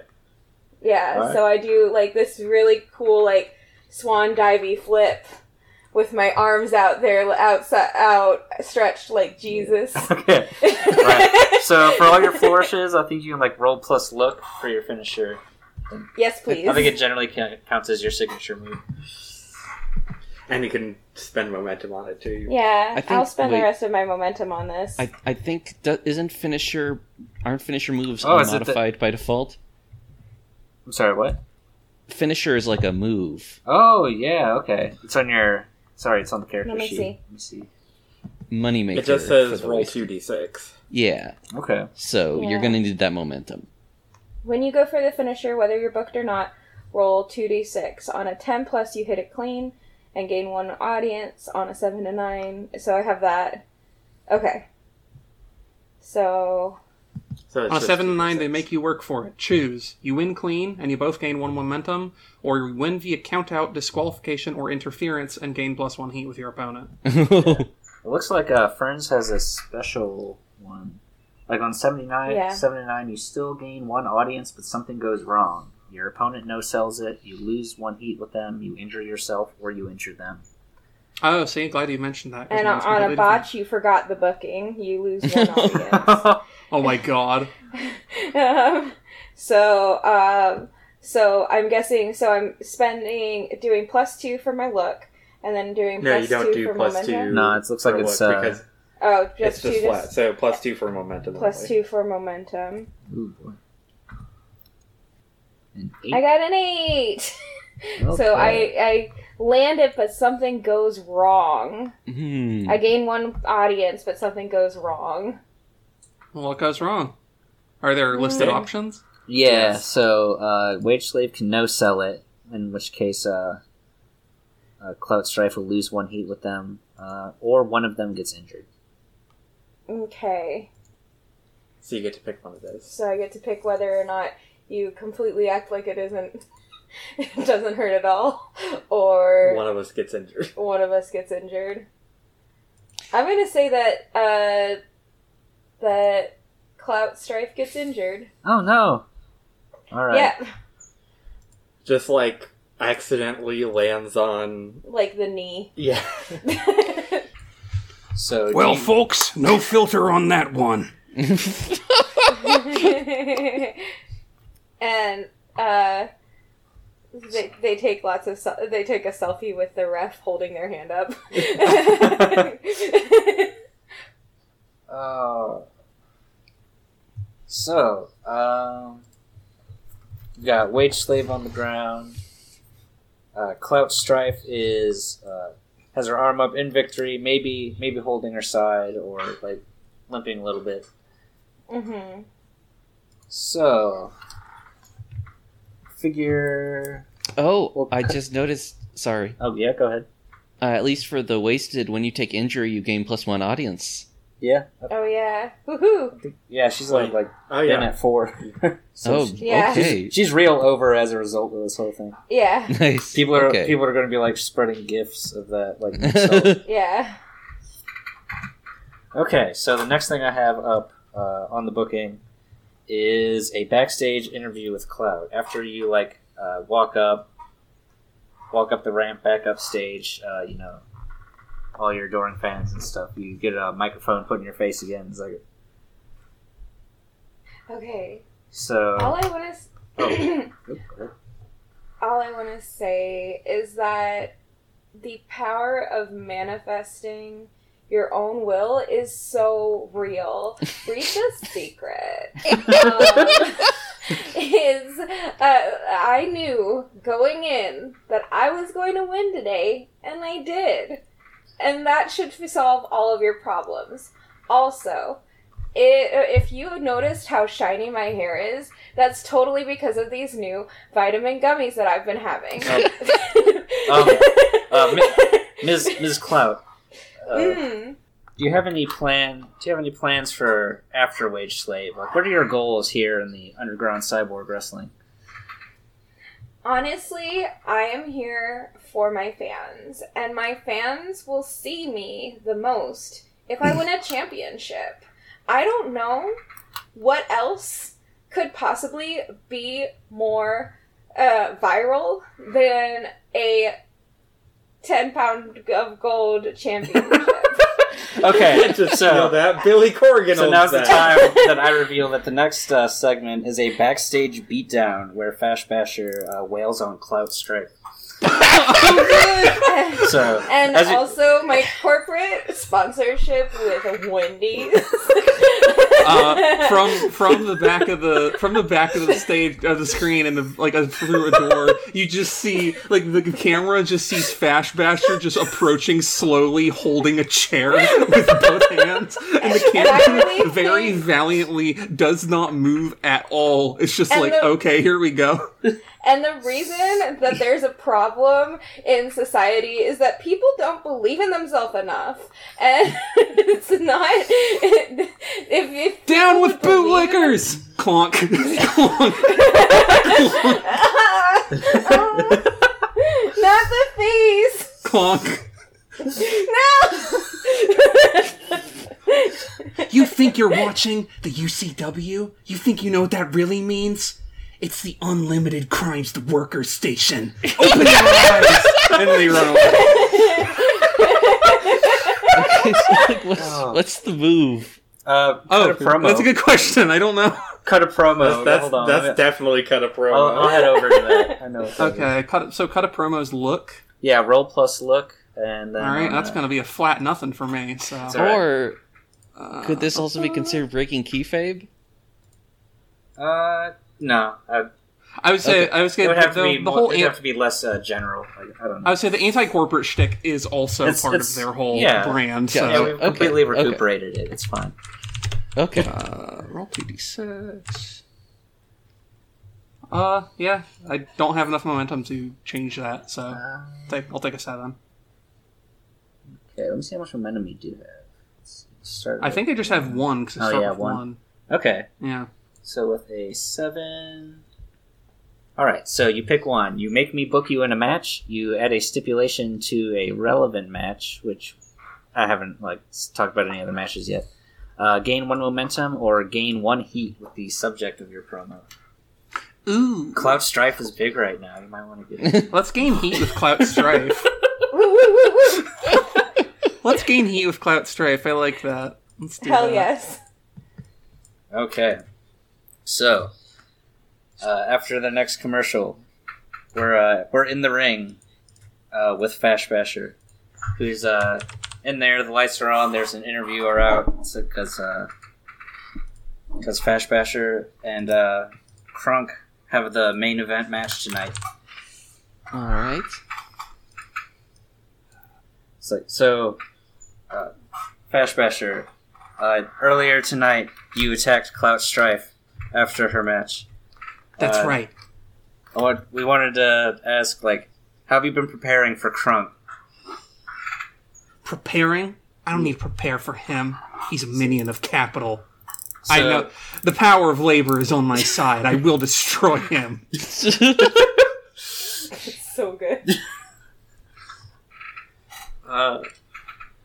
Yeah, Alright. so I do like this really cool like swan divey flip with my arms out there outside out stretched like Jesus. *laughs* Okay. Right. So for all your flourishes, I think you can like roll plus look for your finisher. yes, please. I think it generally counts as your signature move. and you can spend momentum on it too. yeah, I think- I'll spend wait. the rest of my momentum on this. I, I think isn't finisher aren't finisher moves Oh, is the- by default? I'm sorry, what? Finisher is like a move. Oh yeah, okay. It's on your. Sorry, it's on the character Let me sheet. see. Let me see. Moneymaker. It just for says the roll race. two d six. Yeah. Okay. So you're gonna need that momentum. when you go for the finisher, whether you're booked or not, roll two d six. On a ten plus, you hit it clean and gain one audience. On a seven to nine, so I have that. Okay. So So On a seven to nine, they make you work for it. Choose. You win clean, and you both gain one momentum, or you win via count out, disqualification, or interference, and gain plus one heat with your opponent. *laughs* It looks like uh, Ferns has a special one. Like on 79, Yeah. 79, you still gain one audience, but something goes wrong. Your opponent no sells it, you lose one heat with them, you injure yourself, or you injure them. Oh, see, glad you mentioned that. And on a botch, you forgot the booking. You lose one *laughs* audience. Oh my god. *laughs* um, so, um, so I'm guessing. So I'm spending doing plus two for my look, and then doing No, plus you don't two do for plus momentum. two. No, it looks like for it's, uh, because Oh, it's just just two. flat. Just So plus two for momentum. plus only. two for momentum. Ooh, boy. An eight? I got an eight. *laughs* So I I land it, but something goes wrong. Hmm. I gain one audience, but something goes wrong. Well, what goes wrong? Are there listed Mm. options? Yeah, so uh, Wage Slave can no sell it, in which case uh, uh, Clout Strife will lose one heat with them, uh, or one of them gets injured. Okay. So you get to pick one of those. So I get to pick whether or not you completely act like it isn't *laughs* it doesn't hurt at all or One of us gets injured. *laughs* one of us gets injured. I'm gonna say that uh that Clout Strife gets injured. Oh no! Alright. Yeah, Just like accidentally lands on. like the knee. Yeah. *laughs* So Well, you- folks, no filter on that one. and uh they, they take lots of they take a selfie with the ref holding their hand up. Oh. *laughs* So, um, we got Wage Slave on the ground. Uh, Clout Strife is uh, has her arm up in victory, maybe maybe holding her side or like limping a little bit. Mm hmm So, figure. Oh, I *laughs* just noticed. Sorry. Oh yeah, go ahead. Uh, at least for the wasted, when you take injury, you gain plus one audience. Yeah, Oh yeah, woohoo! yeah. She's like like Oh been yeah. at four. *laughs* so oh, she- Yeah. okay. she's real over as a result of this whole thing. Yeah, *laughs* nice. People are okay. people are going to be like spreading gifts of that. Like, yeah. okay. So the next thing I have up uh, on the booking is a backstage interview with Clout. After you like uh, walk up, walk up the ramp back up stage, uh, you know, all your adoring fans and stuff. You get a microphone put in your face again. It's like Okay. so. All I want to Oh, Oop, go ahead. all I want to say is that the power of manifesting your own will is so real. Read the *laughs* secret. *laughs* Um, *laughs* is uh, I knew going in that I was going to win today, and I did, and that should solve all of your problems. Also, it, if you noticed how shiny my hair is, that's totally because of these new vitamin gummies that I've been having. uh, Ms. Ms. Clout, uh, Mm. do you have any plan? Do you have any plans for after Wage Slave? Like, what are your goals here in the underground cyborg wrestling? Honestly, I am here for my fans, and my fans will see me the most if I win a *laughs* championship. I don't know what else could possibly be more uh, viral than a 10 pound of gold championship. *laughs* Okay, Just so know that Billy Corgan So owns now's the time *laughs* that I reveal that the next uh, segment is a backstage beatdown where Fash Basher uh, wails on Clout Strife. So, and as you- also my corporate sponsorship with Wendy's. uh, from from the back of the from the back of the stage of the screen and the like through a door, you just see like the camera just sees Fash Basher just approaching slowly, holding a chair with both hands, and the And camera really very think- valiantly does not move at all. It's just And like the- okay, here we go. And the reason that there's a problem in society is that people don't believe in themselves enough. And *laughs* it's not if, if Down with it- bootlickers! Clonk. Clonk. *laughs* Not the face. Clonk. No. You think you're watching the UCW? You think you know what that really means? It's the Unlimited Crimes the Workers Station. *laughs* Open your eyes! And they run away. Like, what's, what's the move? Uh, cut Oh, a promo. that's a good question. I don't know. cut a promo. That's Hold on. that's let me- definitely cut a promo. I'll, I'll head over to that. I know. What that is. Okay, cut, so cut a promo's look. Yeah, roll plus look, and then All right, uh, that's going to be a flat nothing for me. So all right. Or could this also be considered breaking kayfabe? Uh, no. I, I would say Okay. I would say it would have the, to be. the more, whole it'd an- have to be less uh, general. Like, I don't know. I would say the anti-corporate shtick is also It's- part it's- of their whole yeah. brand. Yeah, So yeah, we've okay, completely okay. recuperated it. It's fine. Okay. uh, roll two d six. Uh, yeah, I don't have enough momentum to change that, so Uh, take, I'll take a seven. okay, let me see how much momentum you do have. Start. I think I just have one because I Oh, start yeah, with one. one. Okay, Yeah. So with a seven. All right, so you pick one. You make me book you in a match. You add a stipulation to a relevant match, which I haven't like talked about any other matches yet. Uh, gain one momentum or gain one heat with the subject of your promo. Ooh. Clout Strife is big right now. You might want to get it. *laughs* *laughs* Let's gain heat with Clout Strife. Woo, woo, woo, woo. Let's gain heat with Clout Strife. I like that. Let's do Hell that. yes. Okay. So, uh, after the next commercial, we're uh, we're in the ring uh, with Fash Basher, who's uh, in there. The lights are on. There's an interviewer out because because Fash Basher and uh, Crunk have the main event match tonight. All right. So, so uh, Fash Basher, uh, earlier tonight you attacked Clout Strife after her match. That's Uh, right. I we wanted to ask, like, how have you been preparing for Crunk? Preparing? I don't need to prepare for him. He's a minion of capital. I know the power of labor is on my side. I will destroy him. *laughs* So good. Uh,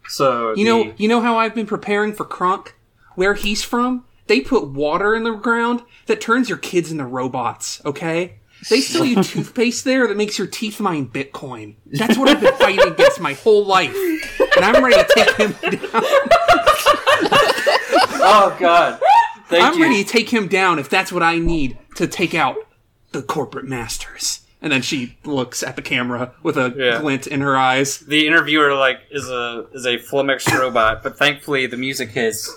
so You know, you know how I've been preparing for Crunk? Where he's from, they put water in the ground that turns your kids into robots, okay? They sell you toothpaste there that makes your teeth mine Bitcoin. That's what I've been fighting against my whole life. And I'm ready to take him down. oh God, thank I'm you. ready to take him down if that's what I need to take out the corporate masters. And then she looks at the camera with a Yeah. glint in her eyes. The interviewer like is a is a flummoxed robot, but thankfully the music hits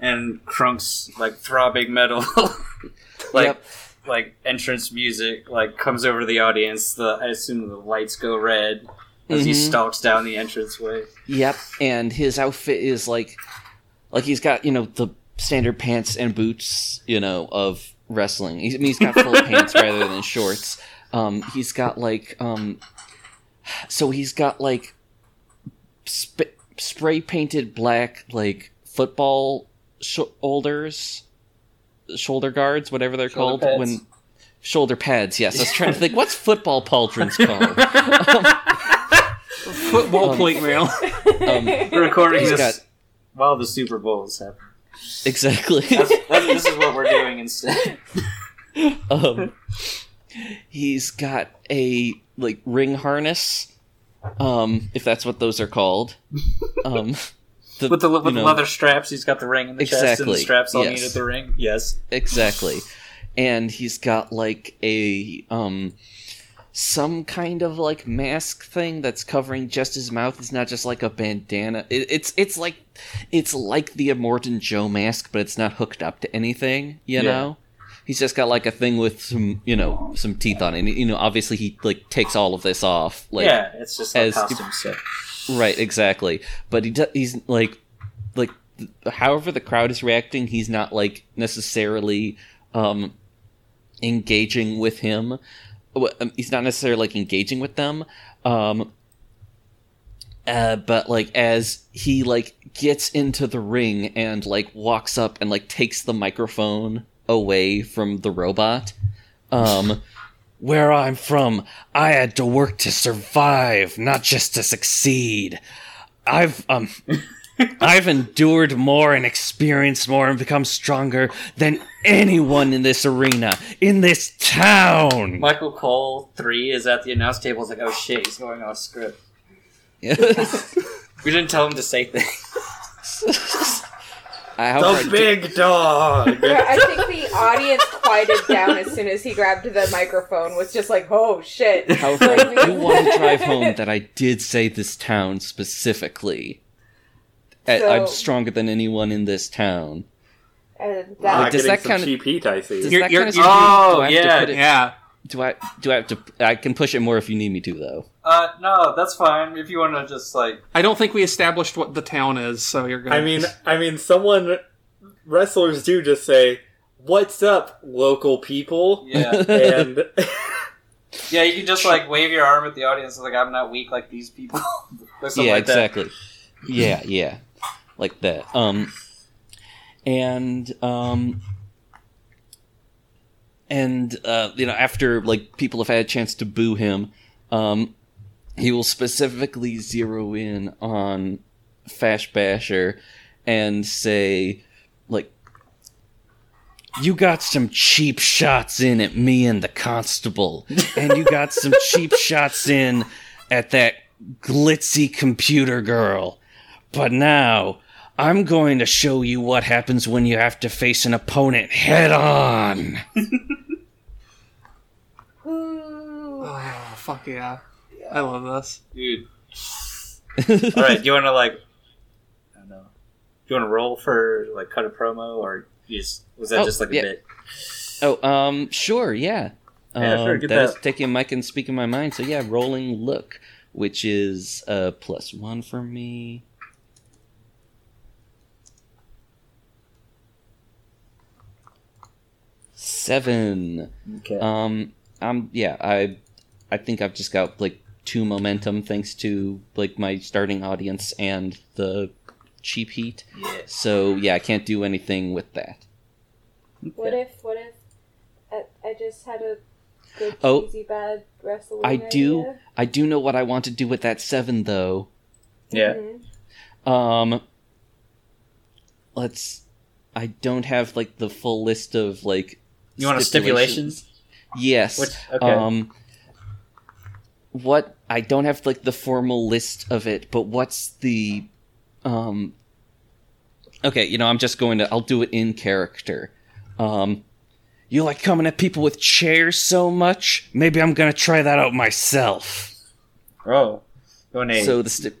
and Crunk's like throbbing metal, *laughs* like Yep. like entrance music like comes over the audience. The I assume the lights go red as he Mhm. stalks down the entranceway. Yep, and his outfit is like, like he's got you know the standard pants and boots, you know, of wrestling. He's, I mean, he's got full *laughs* pants rather than shorts. Um, he's got like, um, so he's got like sp- spray painted black like football shoulders, shoulder guards, whatever they're Shoulder called pads. when. Shoulder pads, yes. I was trying to think, what's football pauldrons called? *laughs* Football Um, plate mail. Um, *laughs* We're recording this got- while the Super Bowl is happening. exactly. That's, that's, this is what we're doing instead. *laughs* um, he's got a like ring harness, um, if that's what those are called. Um, the, With the with the know, leather straps, he's got the ring in the chest and the straps all yes. needed the ring. Yes. exactly, and he's got like a um, some kind of like mask thing that's covering just his mouth. It's not just like a bandana. It, it's it's like it's like the Immortan Joe mask, but it's not hooked up to anything. You Yeah. know. He's just got like a thing with some, you know, some teeth on it. And, you know, obviously he like takes all of this off. Like, yeah, it's just like as- costume set. Right, exactly. But he do, he's like like however the crowd is reacting, he's not like necessarily um engaging with him. Um, He's not necessarily like engaging with them. Um uh, but like as he like gets into the ring and like walks up and like takes the microphone away from the robot, um, where I'm from, I had to work to survive, not just to succeed. I've um *laughs* I've endured more and experienced more and become stronger than anyone in this arena, in this town. Michael Cole three is at the announce table. Is like, oh shit, he's going off script. *laughs* We didn't tell him to say things. *laughs* I hope I The do- big dog. *laughs* I think the audience quieted down as soon as he grabbed the microphone. Was just like, "Oh shit!" However, I do want to drive home that I did say this town specifically. I- I'm stronger than anyone in this town. And Wow, that, does that kinda- cheap heat, I see. Does You're- that you're- kind of you're- Oh, do I have yeah, to oh, put it, Yeah. do I do I have to I can push it more if you need me to though. Uh, no, that's fine. If you want to just like, I don't think we established what the town is, so you're good. I mean, I mean, someone wrestlers do just say, "What's up, local people?" yeah, *laughs* and *laughs* yeah, you can just like wave your arm at the audience, like I'm not weak like these people. *laughs* or something yeah, like that. exactly. yeah, yeah. Like that. Um and um and uh you know after like people have had a chance to boo him, um he will specifically zero in on Fash Basher and say like you got some cheap shots in at me and the constable, and you got some cheap *laughs* shots in at that glitzy computer girl. But now, I'm going to show you what happens when you have to face an opponent head on. *laughs* Oh, fuck yeah. I love this. dude. *laughs* All right, do you want to like, I don't know, do you want to roll for like cut a promo or you just was that Oh, just like a bit? Oh, um, sure, yeah. Yeah, sure, Um, get that is that. taking mic and speaking my mind. So yeah, rolling look, which is uh plus one for me. Seven. Okay. Um, I'm yeah. I I think I've just got like two momentum thanks to like my starting audience and the cheap heat. yeah. So yeah, I can't do anything with that. What if? What if? I, I just had a good Oh. cheesy bad wrestling. I do. I do know what I want to do with that seven though. Yeah. Mhm. Um, let's. I don't have like the full list of like. You want a stipulation? Yes. Which- okay. Um. What I don't have like the formal list of it, but what's the, um. Okay, you know, I'm just going to. I'll do it in character. Um. You like coming at people with chairs so much? Maybe I'm gonna try that out myself. Oh, you want a So the sti-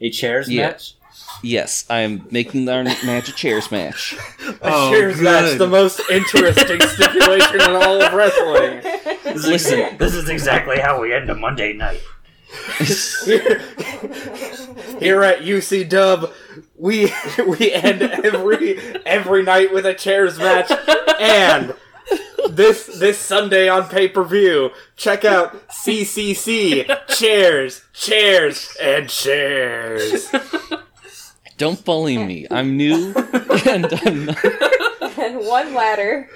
a chairs Yeah. match? yes, I'm making our match a chairs match. *laughs* a Oh, cheers match, the most interesting stipulation in all of wrestling. *laughs* Listen, This is exactly how we end a Monday night. Here, *laughs* here at UC Dub, we *laughs* we end every every night with a chairs match, and this this Sunday on pay per view, check out CCC chairs, chairs, and chairs. Don't bully me. I'm new, *laughs* and I'm not. and one ladder.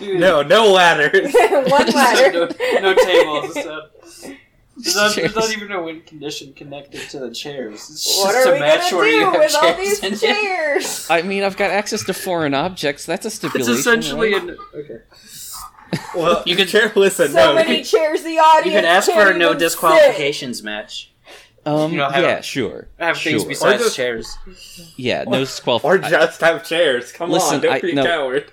No, no ladders. *laughs* one ladder. no, no tables. Instead. *laughs* There's not, there's not even a win condition connected to the chairs. It's What just are a we match gonna where you do have with all these chairs? *laughs* I mean, I've got access to foreign objects. That's a It's essentially right? an okay. Well, You you could- can chair. Listen, So no, many chairs the audience. You can ask for a no even sit. disqualifications match. Um, you know, have- yeah, sure. I have things Sure. besides Or just- chairs. Yeah, no disqualifications. or just have chairs. Come Listen, on, don't I- be no. a coward.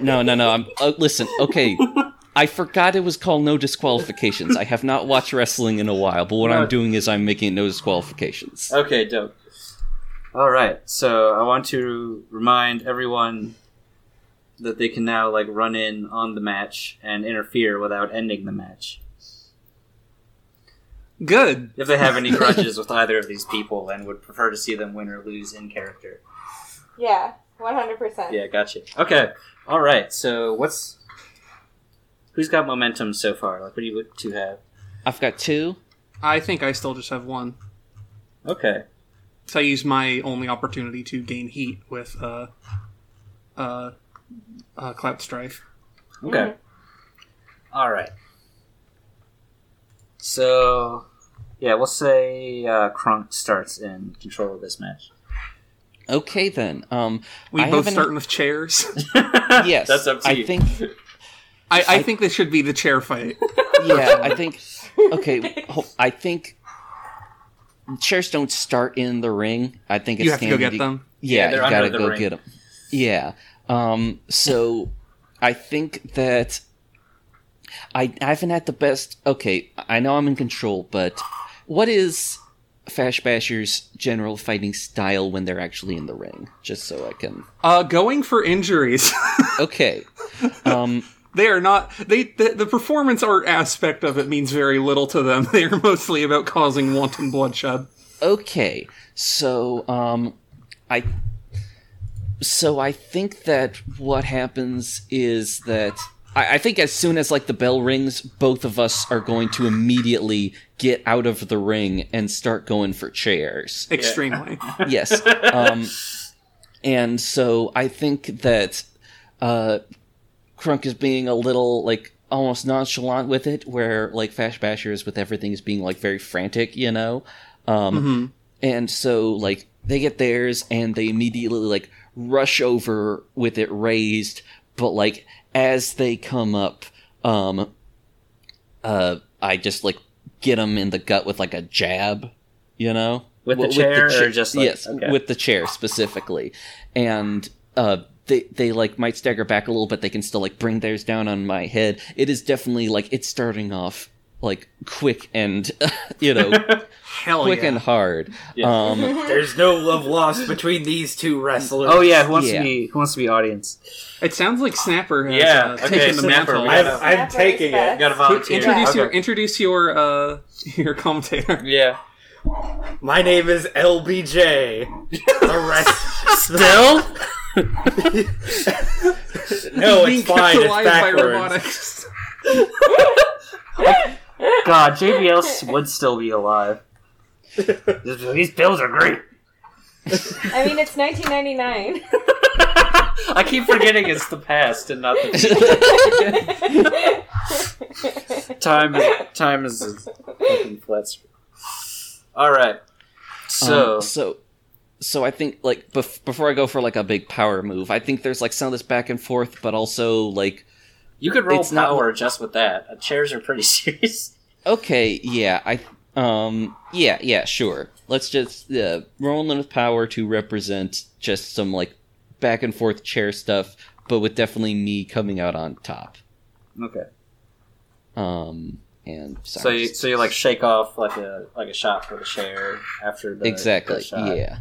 No, no, no. I'm uh, listen. Okay, I forgot it was called no disqualifications. I have not watched wrestling in a while, but what No. I'm doing is I'm making it no disqualifications. Okay, dope. All right, so I want to remind everyone that they can now like run in on the match and interfere without ending the match Good. if they have any *laughs* grudges with either of these people and would prefer to see them win or lose in character. Yeah, one hundred percent. Yeah, gotcha. Okay, all right. So what's who's got momentum so far? Like, what do you two have? I've got two. I think I still just have one. Okay. So I use my only opportunity to gain heat with uh, uh, uh, Clout Strife. Okay. All right. So, yeah, we'll say uh, Crunk starts in control of this match. Okay then. Um, We I both haven't- starting with chairs. *laughs* Yes, That's up to I you. think. I, I think this should be the chair fight. Yeah, I think. Okay, I think. Chairs don't start in the ring. I think it's You have to go get them. Yeah, Yeah, you gotta go ring. get them. Yeah. Um. So, I think that I, I haven't had the best. Okay, I know I'm in control, but what is Fash Basher's general fighting style when they're actually in the ring? Just so I can. Uh, going for injuries. *laughs* Okay. Um. *laughs* they are not. They the, the performance art aspect of it means very little to them. *laughs* They are mostly about causing wanton bloodshed. Okay, so um, I so I think that what happens is that I, I think as soon as like the bell rings, both of us are going to immediately get out of the ring and start going for chairs. Extremely. *laughs* yes, um, and so I think that uh, Crunk is being a little like almost nonchalant with it, where like Fash Basher is with everything is being like very frantic, you know. Um, And so like they get theirs and they immediately like rush over with it raised, but like as they come up, um, uh, I just like get them in the gut with like a jab, you know. With the chair cha- or just, like- yes, okay. with the chair specifically, and uh, they they like might stagger back a little, but they can still like bring theirs down on my head. It is definitely like it's starting off like quick and *laughs* you know *laughs* Hell quick yeah. and hard. Yeah. Um, *laughs* There's no love lost between these two wrestlers. Oh yeah, who wants Yeah. to be who wants to be audience? It sounds like Snapper has Yeah, uh, okay, taken the mantle. I'm, I'm Snapper taking it. Got to volunteer. Introduce Okay. your introduce your uh your commentator. Yeah. My name is LBJ. The rest. Still? no, it's kept fine. It's alive by backwards. Robotics. God, JBL *laughs* would still be alive. These pills are great. I mean, it's 1999. *laughs* I keep forgetting it's the past and not the future. *laughs* time. Time is a fucking flat. All right. So, Um, so so I think like bef- before I go for like a big power move, I think there's like some of this back and forth, but also like you could roll it's not- power just with that. Uh, chairs are pretty *laughs* serious. okay, yeah, I um yeah yeah sure. Let's just uh, rolling with power to represent just some like back and forth chair stuff, but with definitely me coming out on top. Okay. Um and So you so you like shake off like a like a shot for the chair after the exactly the yeah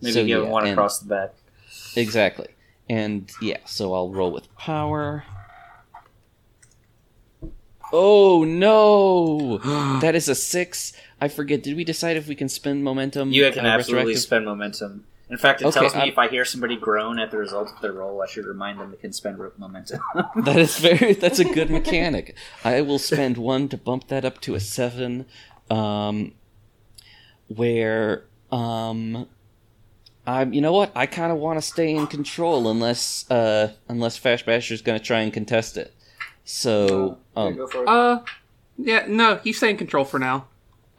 Maybe So, give yeah, one across the back. exactly and yeah so I'll roll with power. Oh no! *gasps* That is a six. I forget. Did we decide if we can spend momentum? You can uh, absolutely spend momentum. In fact, it Okay, tells me I'm- if I hear somebody groan at the result of their roll, I should remind them they can spend momentum. *laughs* That is very. *laughs* That's a good mechanic. I will spend one to bump that up to a seven. Um, where um, I'm. You know what? I kind of want to stay in control unless uh unless Fash Basher's going to try and contest it. So um, Go. Uh, yeah, no, he's stay in control for now.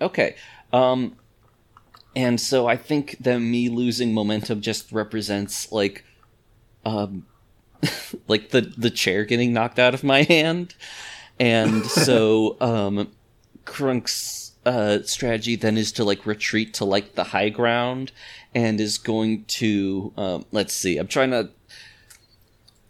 Okay. Um and so I think that me losing momentum just represents like um *laughs* like the the chair getting knocked out of my hand. And *laughs* so um Crunk's uh strategy then is to like retreat to like the high ground and is going to um let's see. I'm trying to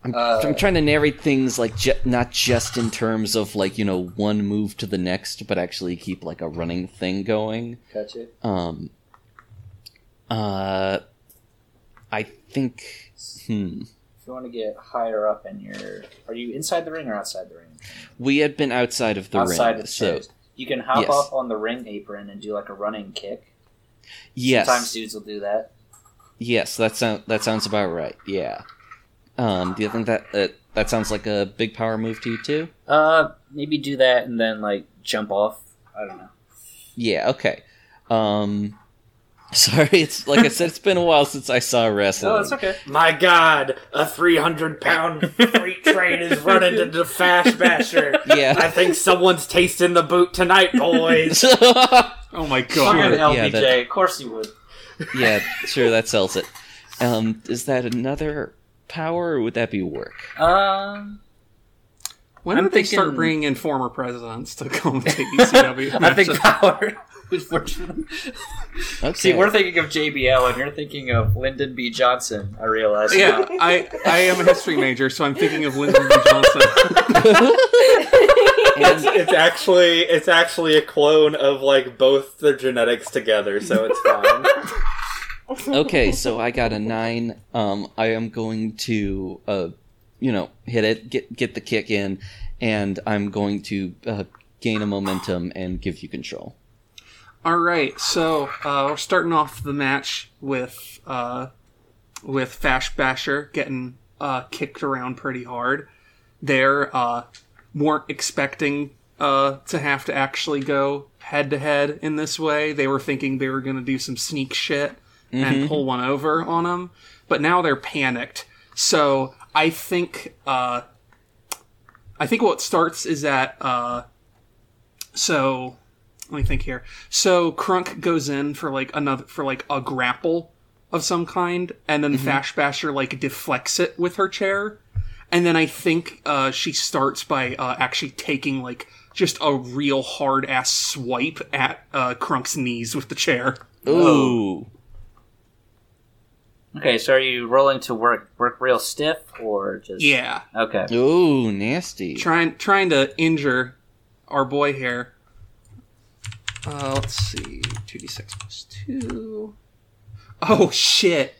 I'm, Uh, I'm trying to narrate things like ju- not just in terms of like you know one move to the next, but actually keep like a running thing going. Gotcha. Um, uh, I think. Hmm. If you want to get higher up in your, are you inside the ring or outside the ring? We had been outside of the outside ring, of the so. You can hop yes. up on the ring apron and do like a running kick. yes, Sometimes dudes will do that. yes, that sounds that sounds about right. Yeah. Um, do you think that uh, that sounds like a big power move to you too? Uh, maybe do that and then like jump off. I don't know. Yeah. Okay. Um, *laughs* Sorry, it's like I said, it's been a while since I saw wrestling. Oh, it's okay. My God, a 300 pound freight train is running into the Fash Basher. Yeah. I think someone's tasting the boot tonight, boys. *laughs* Oh my god. Sure. LBJ, yeah, that- of course you would. yeah, sure, that sells it. Um, is that another power, or would that be work? Um, When I'm did they start bringing in former presidents to *laughs* commentate ECW? I think matches? power. would work. Okay. See, we're thinking of JBL, and you're thinking of Lyndon B. Johnson. I realize. Yeah. I I am a history major, so I'm thinking of Lyndon B. Johnson. *laughs* it's, it's actually it's actually a clone of like both their genetics together, so it's fine. Okay, so I got a nine. Um, I am going to, uh, you know, hit it, get get the kick in, and I'm going to uh, gain a momentum and give you control. All right, so uh, we're starting off the match with uh, with Fash Basher getting uh, kicked around pretty hard. They're uh, weren't expecting uh, to have to actually go head to head in this way. They were thinking they were going to do some sneak shit and pull one over on them, but now they're panicked. So I think uh, I think what starts is that uh, so let me think here. So Crunk goes in for like another for like a grapple of some kind, and then Fash Basher like deflects it with her chair, and then I think uh, she starts by uh, actually taking like just a real hard ass swipe at uh, Crunk's knees with the chair. Ooh, Okay, so are you rolling to work work real stiff or just? Yeah, Okay. ooh, nasty. trying trying to injure our boy here. Uh, let's see, two d six plus two. Oh shit!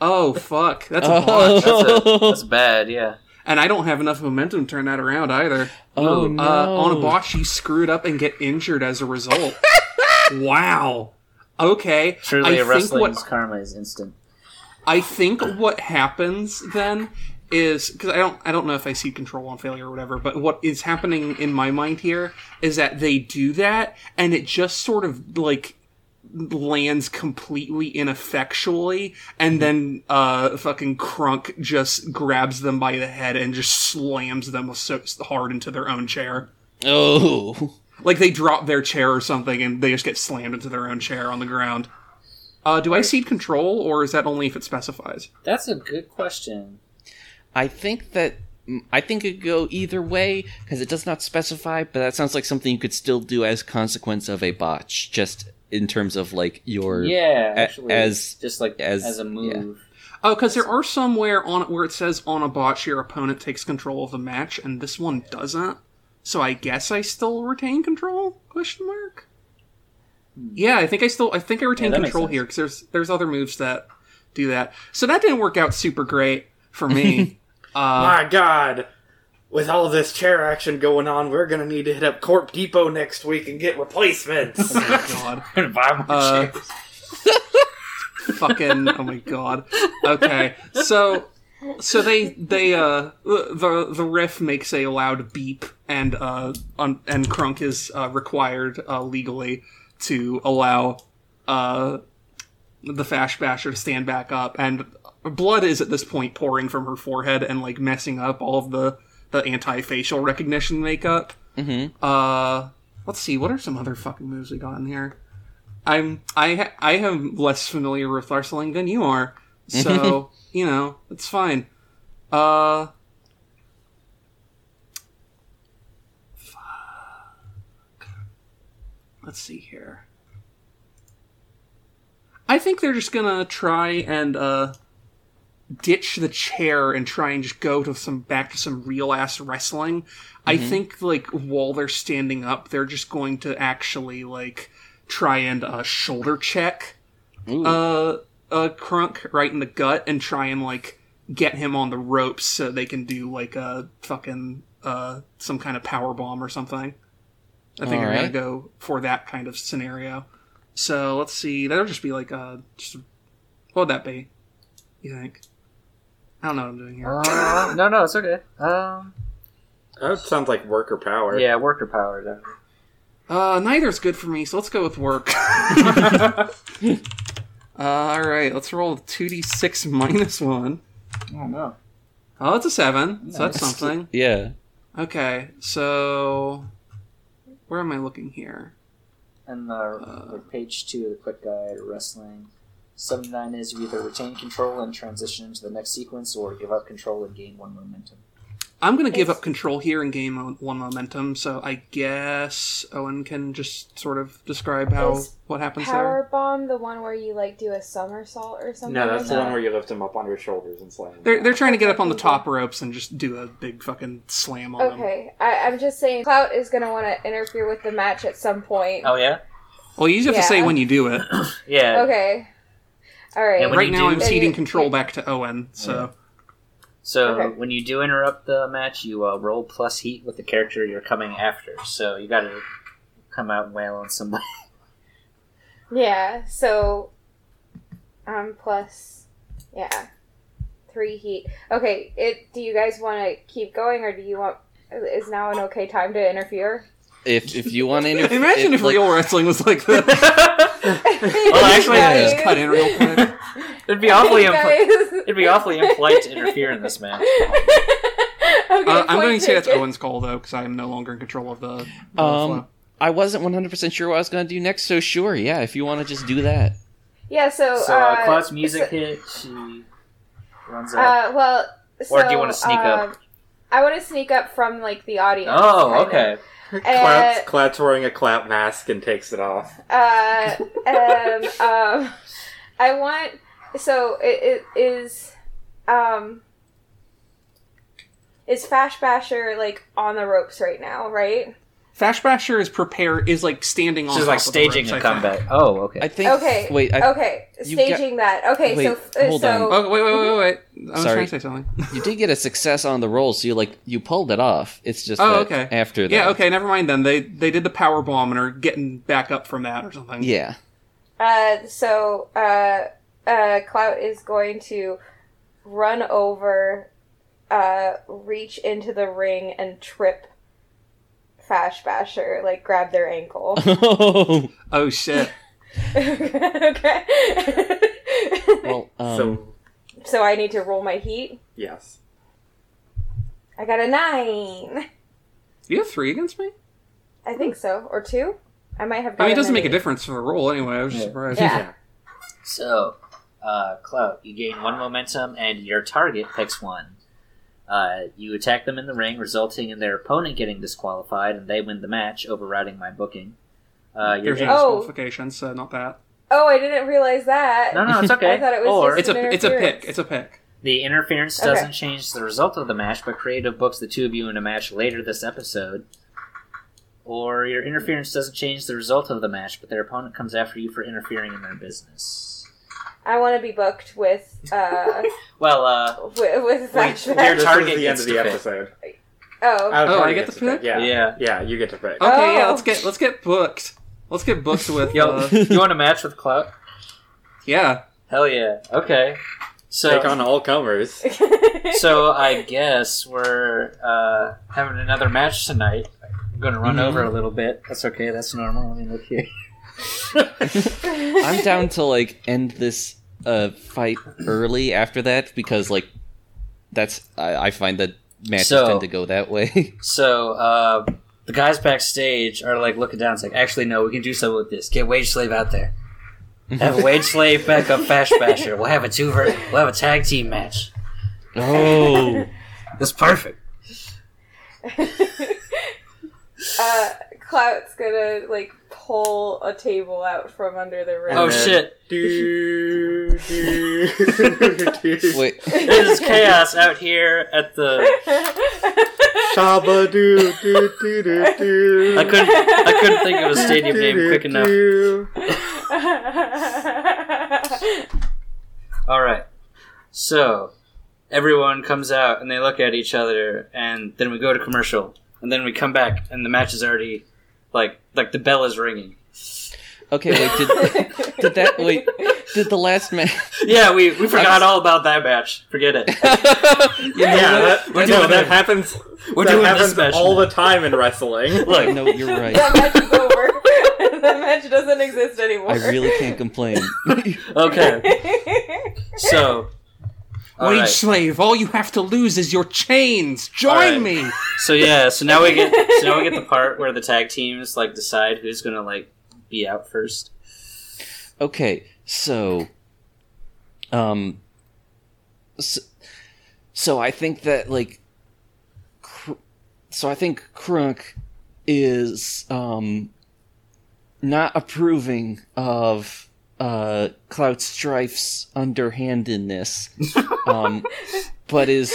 Oh fuck! That's a *laughs* botch. That's, a, that's bad. Yeah. And I don't have enough momentum to turn that around either. Oh, Uh, no. on a botch, you screwed up and get injured as a result. *laughs* wow. Okay. Truly, I a think wrestling's what karma is instant. I think what happens then is because I don't I don't know if I see control on failure or whatever, but what is happening in my mind here is that they do that and it just sort of like lands completely ineffectually and then uh fucking crunk just grabs them by the head and just slams them so hard into their own chair. Oh, like they drop their chair or something and they just get slammed into their own chair on the ground uh do i cede control or is that only if it specifies That's a good question. I think that I think it could go either way because it does not specify, but that sounds like something you could still do as consequence of a botch, just in terms of like your Yeah, a- actually, as just like as- as, a move. Yeah. Oh, because there are some where on where it says on a botch your opponent takes control of the match, and this one doesn't. So I guess I still retain control? Question mark. Yeah, I think I still I think I retain that makes control here because there's there's other moves that do that. So that didn't work out super great for me. *laughs* uh, My God, with all this chair action going on, we're gonna need to hit up Corp Depot next week and get replacements. Oh my God, *laughs* Buy more Uh, chairs. fucking oh my god. Okay, so so they they uh the the riff makes a loud beep and uh on, and Crunk is uh, required uh, legally to allow uh the Fash Basher to stand back up and blood is at this point pouring from her forehead and like messing up all of the the anti facial recognition makeup. Mhm. Uh, let's see. What are some other fucking moves we got in here? I'm I ha- I am less familiar with wrestling than you are, so *laughs* you know it's fine. Uh, fuck. Let's see here. I think they're just gonna try and uh ditch the chair and try and just go to some back to some real ass wrestling. I think like while they're standing up, they're just going to actually like try and uh, shoulder check Ooh. uh uh Crunk right in the gut and try and like get him on the ropes so they can do like a fucking uh some kind of power bomb or something. I think they're gonna go for that kind of scenario. So let's see. That'll just be like uh just what would that be? You think? I don't know what I'm doing here. Uh, no, no, it's okay. Um, that sounds like worker power. yeah, worker power. Definitely. Uh, neither's good for me, so let's go with work. *laughs* Uh, all right, let's roll two d six *laughs* minus one. Oh no. Oh, it's a seven, so that's something. Yeah. Okay, so where am I looking here? And uh, like page two of the quick guide wrestling. Seventy nine is you either retain control and transition into the next sequence, or give up control and gain one momentum. I'm gonna give up control here and gain mo- one momentum. So I guess Owen can just sort of describe how Is what happens Power bomb, the one where you like do a somersault or something. No, that's the like one where you lift him up on your shoulders and slam. him there. They're they're trying to get up on the top ropes and just do a big fucking slam on them. Okay, I, I'm just saying, Clout is gonna want to interfere with the match at some point. Oh yeah. Well, you just have to say Yeah. when you do it. *coughs* Yeah. Okay. All right. And when right you now, do- I'm ceding Then you- control back to Owen. So So Okay. when you do interrupt the match, you uh, roll plus heat with the character you're coming after. So you got to come out and wail on somebody. *laughs* Yeah. So, um, plus, yeah, three heat. Okay. It. Do you guys want to keep going, or do you want? Is now an okay time to interfere? If if you want to interfere, *laughs* imagine if like, real wrestling was like that. *laughs* well, actually, Yeah. just cut in real quick. it'd be awfully Hey, impl- it'd be awfully impolite to interfere in this match. *laughs* okay, Uh, I'm point going to say that's. Owen's call though, because I am no longer in control of the. the Um, flow. I wasn't 100 percent sure what I was going to do next, so sure, yeah. If you want to just do that, Yeah. So. So uh, uh, Clout's music so- hit. She runs up. Uh, well. So, Or do you wanna sneak up? um, I want to sneak up from like the audience. oh, okay. of. *laughs* Clout's, Clout's wearing a clout mask and takes it off. Uh, and *laughs* um, I want so it, it is um is Fash Basher like on the ropes right now, right? Fash Basher is prepared is like standing on. She's top like of the staging ropes, a I think. comeback. Oh, okay. I think. Okay. Wait, I, okay, you got- staging that. Okay, Wait, so uh, hold so on. Oh wait wait wait wait wait! I was Sorry. trying to say something. you did get a success on the roll, so you like you pulled it off. It's just Oh, that okay. after that. Yeah, okay, never mind then. They they did the power bomb and are getting back up from that or something. Yeah. uh so uh uh Clout is going to run over uh reach into the ring and trip Fash Basher, like grab their ankle. Oh *laughs* *laughs* oh shit! *laughs* okay. well, um, so so I need to roll my heat. yes, I got a nine. You have three against me. I think so, or two. I might have. I mean, it doesn't make a difference for the roll anyway. I was just Yeah. surprised. Yeah. So, uh, Clout, you gain one momentum, and your target picks one. Uh, you attack them in the ring, resulting in their opponent getting disqualified, and they win the match, overriding my booking. Uh, your There's a in- Oh. disqualification, so not that. Oh, I didn't realize that. no, no, it's *laughs* okay. I thought it was or It's a it's a pick. It's a pick. the interference Okay. doesn't change the result of the match, but creative books the two of you in a match later this episode. Or your interference doesn't change the result of the match, but their opponent comes after you for interfering in their business. I want to be booked with uh *laughs* Well, uh, with, with Fash your Basher. this target is the end of the episode. Oh, Oh, I get gets to pick? Yeah, Yeah. yeah, you get to pick. Okay, yeah. Oh. Let's get let's get booked. Let's get booked *laughs* with. yo, Uh, *laughs* you want a match with Clout? yeah. Hell yeah. Okay. So, Take on all comers. so I guess we're uh, having another match tonight. I'm going to run Mhm. over a little bit. That's okay. That's normal. Let me look here. I'm down to like end this uh fight early after that because like that's I, I find that matches So- tend to go that way. *laughs* So uh, the guys backstage are like looking down. It's like, actually, no, we can do something with this. Get Wage Slave out there. Have a *laughs* Wage Slave back up Fash Basher. We'll have a two. Ver- we'll have a tag team match. oh, *laughs* That's perfect. uh, Clout's gonna like pull a table out from under the ring. Oh then- shit! do, do, do. wait. It is chaos out here at the. Shaba do do do do do. I couldn't. I couldn't think of a stadium name quick enough. *laughs* All right. So everyone comes out and they look at each other, and then we go to commercial, and then we come back, and the match is already like like the bell is ringing. Okay, wait. Did, *laughs* did that wait? Did the last match? Yeah, we, we forgot all about that match. Forget it. *laughs* You know yeah, that, We're no, that happens. We're that doing happens this all now. the time in wrestling. Look, No, you're right. that match is over. *laughs* that match doesn't exist anymore. I really can't complain. Okay, so all Wage right. slave, all you have to lose is your chains. Join Alright. me. *laughs* So yeah, so now we get so now we get the *laughs* part where the tag teams like decide who's gonna like be out first. Okay, so, um, so, so I think that like, Kr- so I think Crunk is um not approving of uh Clout Strife's underhandedness, um, *laughs* but is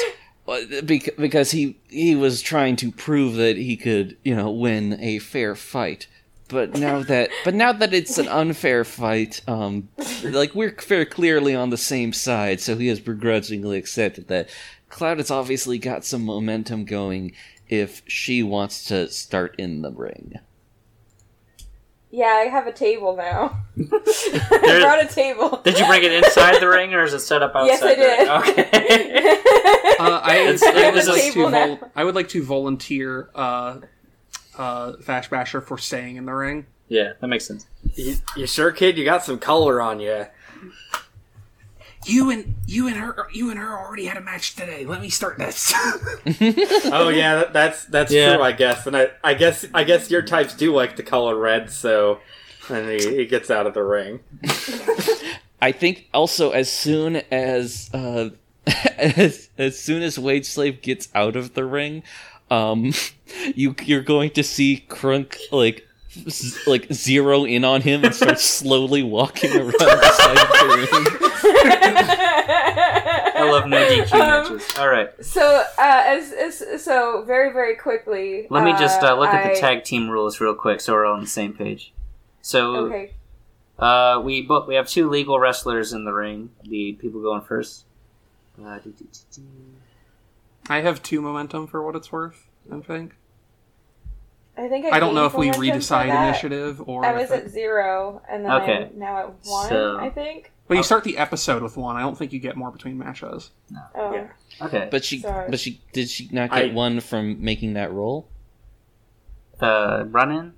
because he he was trying to prove that he could you know win a fair fight. But now that but now that it's an unfair fight um like we're very clearly on the same side so he has begrudgingly accepted that. Cloud has obviously got some momentum going if she wants to start in the ring yeah, I have a table now. *laughs* I brought a table. Did you bring it inside the ring or is it set up outside? Yes, I the ring? Okay. *laughs* Uh, I, It's- I would like to vol- I would like to volunteer uh, uh, Fash Basher for staying in the ring. yeah, that makes sense. You, you sure, kid? You got some color on you. You and you and her you and her already had a match today. Let me start this. *laughs* Oh yeah, that, that's that's Yeah. true, I guess. And I, I guess I guess your types do like the color red, so and he, he gets out of the ring. i think also as soon as uh *laughs* as, as soon as wage slave gets out of the ring um *laughs* you you're going to see crunk like z- like zero in on him and start slowly walking around the side of the ring I love no DQ Um, matches. All right, So, uh, as, as so very very quickly. let me just uh, look at the tag team rules real quick so we're all on the same page. So Okay. uh, we both we have two legal wrestlers in the ring. The people going first. Uh, do, do, do, do. I have two momentum for what it's worth. I think. I think I, I don't know if we momentum for redecide initiative or. I was at zero, and then Okay. I'm now at one. So- I think. Well, you oh. start the episode with one. I don't think you get more between matches. Oh. Yeah. Okay, But she, Sorry. but she did she not get I- one from making that roll? the run in.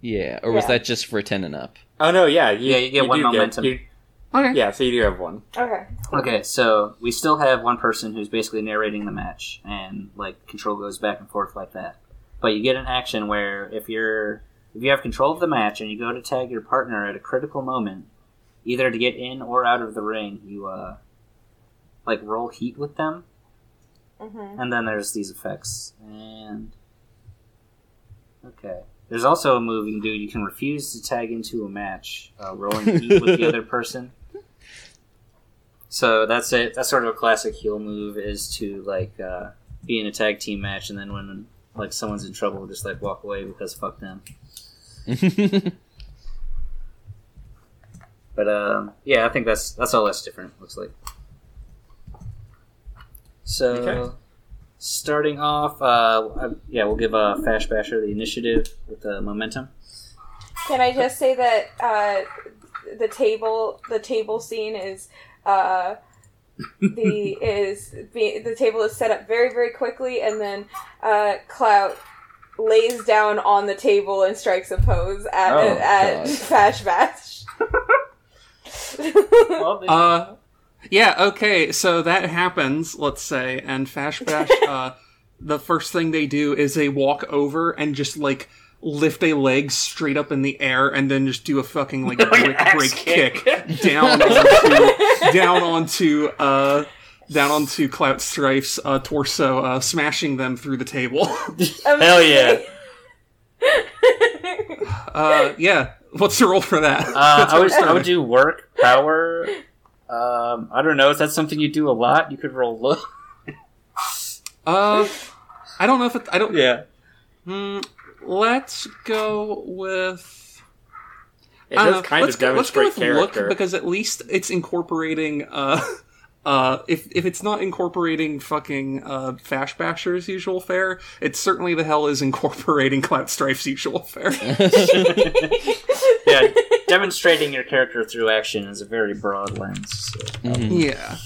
Yeah, or was Yeah. that just for ten and up? Oh no, yeah, you, Yeah, you get one do momentum. you- Okay. yeah, so you do have one. Okay. Okay, so we still have one person who's basically narrating the match, and like control goes back and forth like that. But you get an action where if you're if you have control of the match and you go to tag your partner at a critical moment, either to get in or out of the ring, you uh like roll heat with them, hmm and then there's these effects. And okay, there's also a move you can do. You can refuse to tag into a match, uh, rolling heat with the other *laughs* person. So that's it. That's sort of a classic heel move is to like uh, be in a tag team match, and then when like someone's in trouble, just like walk away because fuck them. *laughs* But um, yeah, I think that's that's all that's different. Looks like. So, Okay. starting off, uh, I- yeah, we'll give uh, Fash Basher the initiative with the momentum. Can I just say that uh, the table the table scene is uh, the *laughs* is be, the table is set up very very quickly, and then uh, Clout lays down on the table and strikes a pose at Oh, at God. Fash Bash. *laughs* Well, Uh, yeah. Okay. So that happens. Let's say, and Fash Bash. *laughs* uh, the first thing they do is they walk over and just like lift a leg straight up in the air, and then just do a fucking like *laughs* brick break kick. kick, *laughs* down onto down onto uh down onto Clout Strife's uh, torso, uh, smashing them through the table. Hell yeah. uh, yeah. What's the roll for that? Uh, I would I would *laughs* do work power. Um, I don't know. Is that something you do a lot? You could roll low. Uh, I don't know if it, I don't. Yeah. Hmm, let's go with. It does know, kind let's of go, let's go with character. look because at least it's incorporating. Uh, uh, if if it's not incorporating fucking uh, Fash Basher's usual fare, it certainly the hell is incorporating Clout Strife's usual fare. *laughs* *laughs* Yeah. *laughs* Demonstrating your character through action is a very broad lens. So. Mhm. yeah.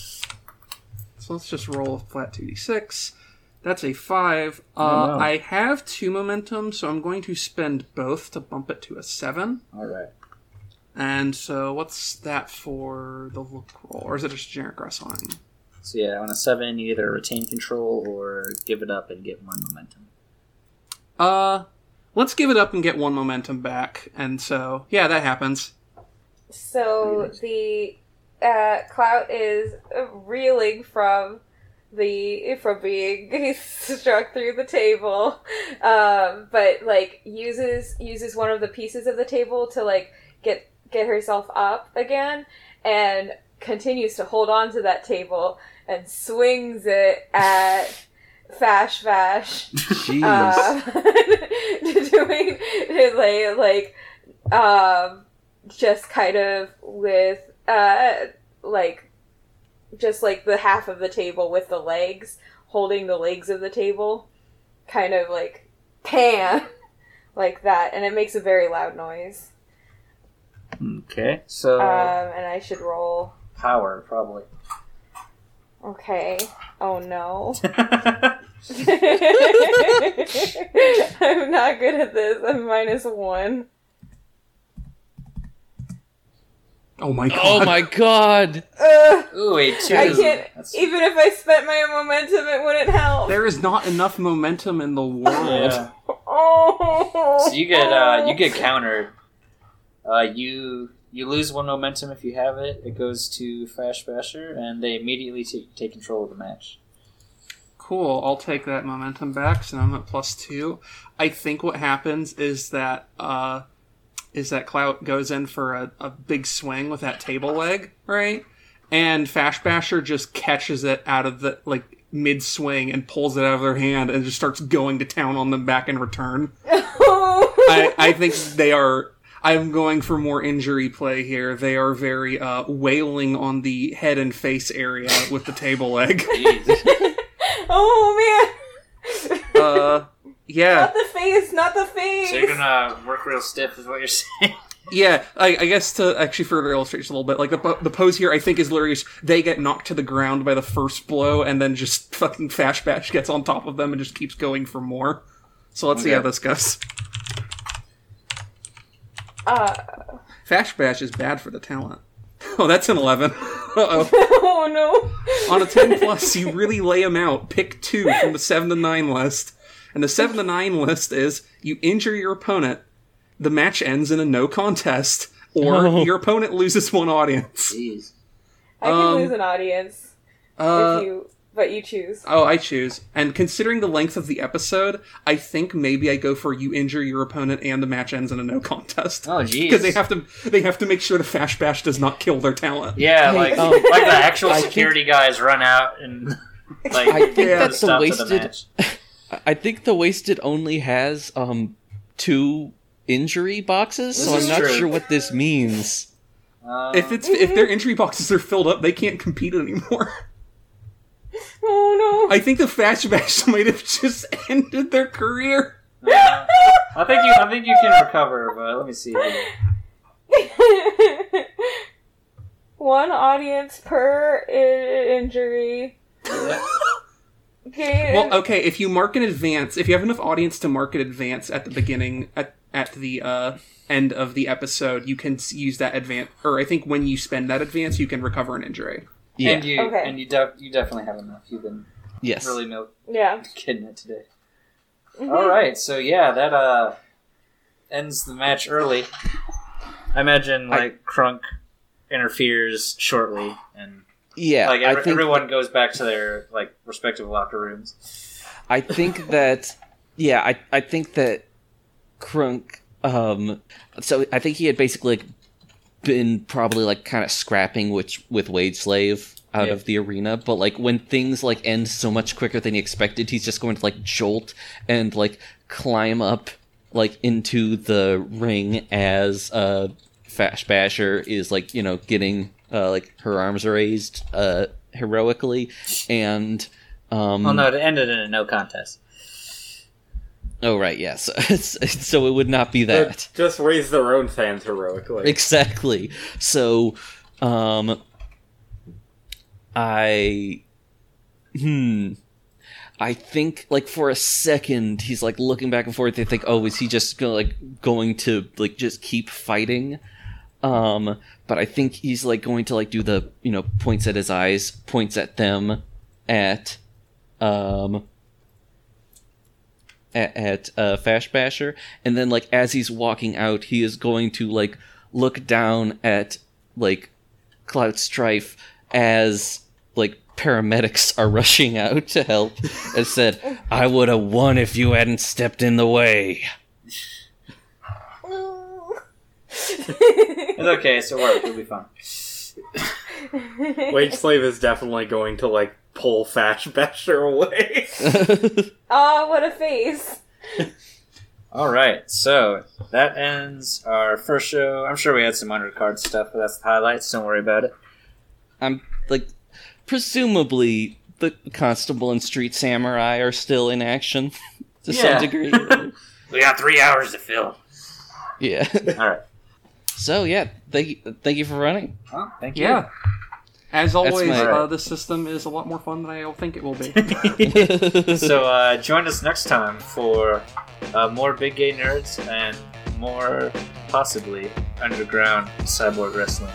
So let's just roll a flat two d six. That's a five. Uh, Oh, no. I have two momentum, so I'm going to spend both to bump it to a seven. All right. And so, what's that for the look roll, or is it just generic wrestling? So yeah, on a seven, you either retain control or give it up and get one momentum. Uh, let's give it up and get one momentum back. And so, yeah, that happens. So the uh, Clout is reeling from the from being *laughs* struck through the table, um, but like uses uses one of the pieces of the table to like get get herself up again, and continues to hold on to that table and swings it at Fash Fash Jeez. *laughs* uh, doing like like um just kind of with uh like just like the half of the table with the legs holding the legs of the table kind of like pan *laughs* like that and it makes a very loud noise Okay. So um and i should roll power probably. okay oh no *laughs* *laughs* i'm not good at this i'm minus one Oh my god. oh my god! Ugh. Ooh, wait, two. I can't. that's- Even if I spent my momentum, it wouldn't help. There is not enough momentum in the world. Yeah. *laughs* Oh. So you get uh, you get countered. Uh, you you lose one momentum if you have it. It goes to Fash Basher, and they immediately t- take control of the match. Cool. I'll take that momentum back, so I'm at plus two. I think what happens is that uh, is that Clout goes in for a, a big swing with that table leg, right? And Fash Basher just catches it out of the like mid swing and pulls it out of their hand and just starts going to town on them back in return. *laughs* I, I think they are. I'm going for more injury play here. They are very uh, wailing on the head and face area with the table leg. *laughs* *laughs* oh man. Uh, yeah, not the face. Not the face. So you're gonna work real stiff, is what you're saying? yeah. I, I guess to actually further illustrate just a little bit, like the po- the pose here, I think is literally just, they get knocked to the ground by the first blow, and then just fucking Fash Bash gets on top of them and just keeps going for more. So let's see how this goes. Uh, Fash Bash is bad for the talent. *laughs* Oh, that's an eleven. *laughs* Uh oh. *laughs* oh no. On a 10 plus, you really lay them out. Pick two from the 7 to 9 list. And the 7 to 9 list is you injure your opponent, the match ends in a no contest, or Oh. your opponent loses one audience. Jeez. I can Um, lose an audience Uh, if you, but you choose. oh, I choose. And considering the length of the episode, I think maybe I go for you injure your opponent and the match ends in a no contest. Oh, jeez. Because they have to, they have to make sure the Fash Bash does not kill their talent. Yeah, like um, like the actual I think- security guys run out and *laughs* like I think Yeah. that the stop to the wasted. *laughs* I think the wasted only has um two injury boxes, so I'm not true. sure what this means. Um, If it's if their injury boxes are filled up, they can't compete anymore. *laughs* Oh I think the Fash *laughs* Bash might have just ended their career. uh, I think you I think you can recover, but let me see. *laughs* One audience per I- injury. *laughs* Okay. Well, okay, if you mark in advance, if you have enough audience to mark in advance at the beginning, at, at the uh, end of the episode, you can use that advance, or I think when you spend that advance, you can recover an injury. Yeah. And you Okay. and you def- you definitely have enough. You've been yes. really milk yeah. kidding it today. Mhm. All right, so yeah, that uh ends the match early. I imagine I- like Crunk interferes shortly, and Yeah. like I every, think everyone goes back to their like respective locker rooms. I think *laughs* that yeah, I I think that Crunk um so I think he had basically like been probably like kind of scrapping with with Wage Slave out Yeah. of the arena, but like when things like end so much quicker than he expected, he's just going to like jolt and like climb up like into the ring as uh Fash Basher is like, you know, getting uh like her arms raised uh heroically and um Oh no, it ended in a no contest. Oh right, yes. *laughs* so it would not be that. Just raise their own hands heroically. Exactly. So um I hmm I think like for a second he's like looking back and forth. They think, oh, is he just gonna, like going to like just keep fighting? Um, but I think he's like going to like do the you know points at his eyes, points at them, at um at, at uh, Fash Basher, and then like as he's walking out, he is going to like look down at like Clout Strife as like paramedics are *laughs* rushing out to help, and said, "I would have won if you hadn't stepped in the way." *laughs* It's okay. It's a work. It'll be fun. *laughs* Wage *laughs* Slave is definitely going to like pull Fash Basher away. *laughs* oh, what a face! All right, so that ends our first show. I'm sure we had some undercard stuff, but that's the highlights. Don't worry about it. I'm like, presumably the constable and street samurai are still in action *laughs* to Yeah. some degree. We got three hours to fill. yeah. All right. So yeah, thank you, thank you for running. Well, thank you. Yeah. As always, my- uh, the system is a lot more fun than I think it will be. *laughs* So uh, join us next time for uh, more big gay nerds and more possibly underground cyborg wrestling.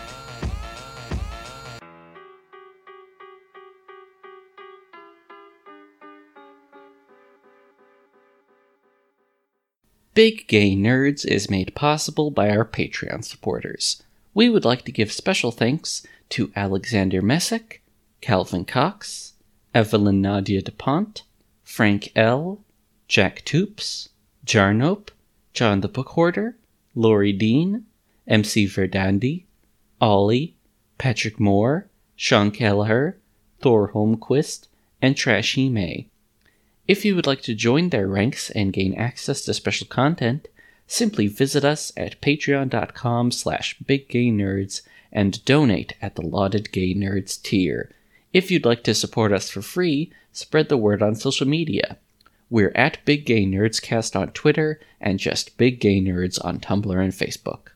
Big Gay Nerds is made possible by our Patreon supporters. We would like to give special thanks to Alexander Messick, Calvin Cox, Evelyn Nadia DuPont, Frank L., Jack Toops, Jarnope, John the Book Hoarder, Lori Dean, MC Verdandi, Ollie, Patrick Moore, Sean Kelleher, Thor Holmquist, and Trashy May. If you would like to join their ranks and gain access to special content, simply visit us at patreon.com slash biggaynerds and donate at the lauded gay nerds tier. If you'd like to support us for free, spread the word on social media. We're at Big Gay Nerds Cast on Twitter and just Big Gay Nerds on Tumblr and Facebook.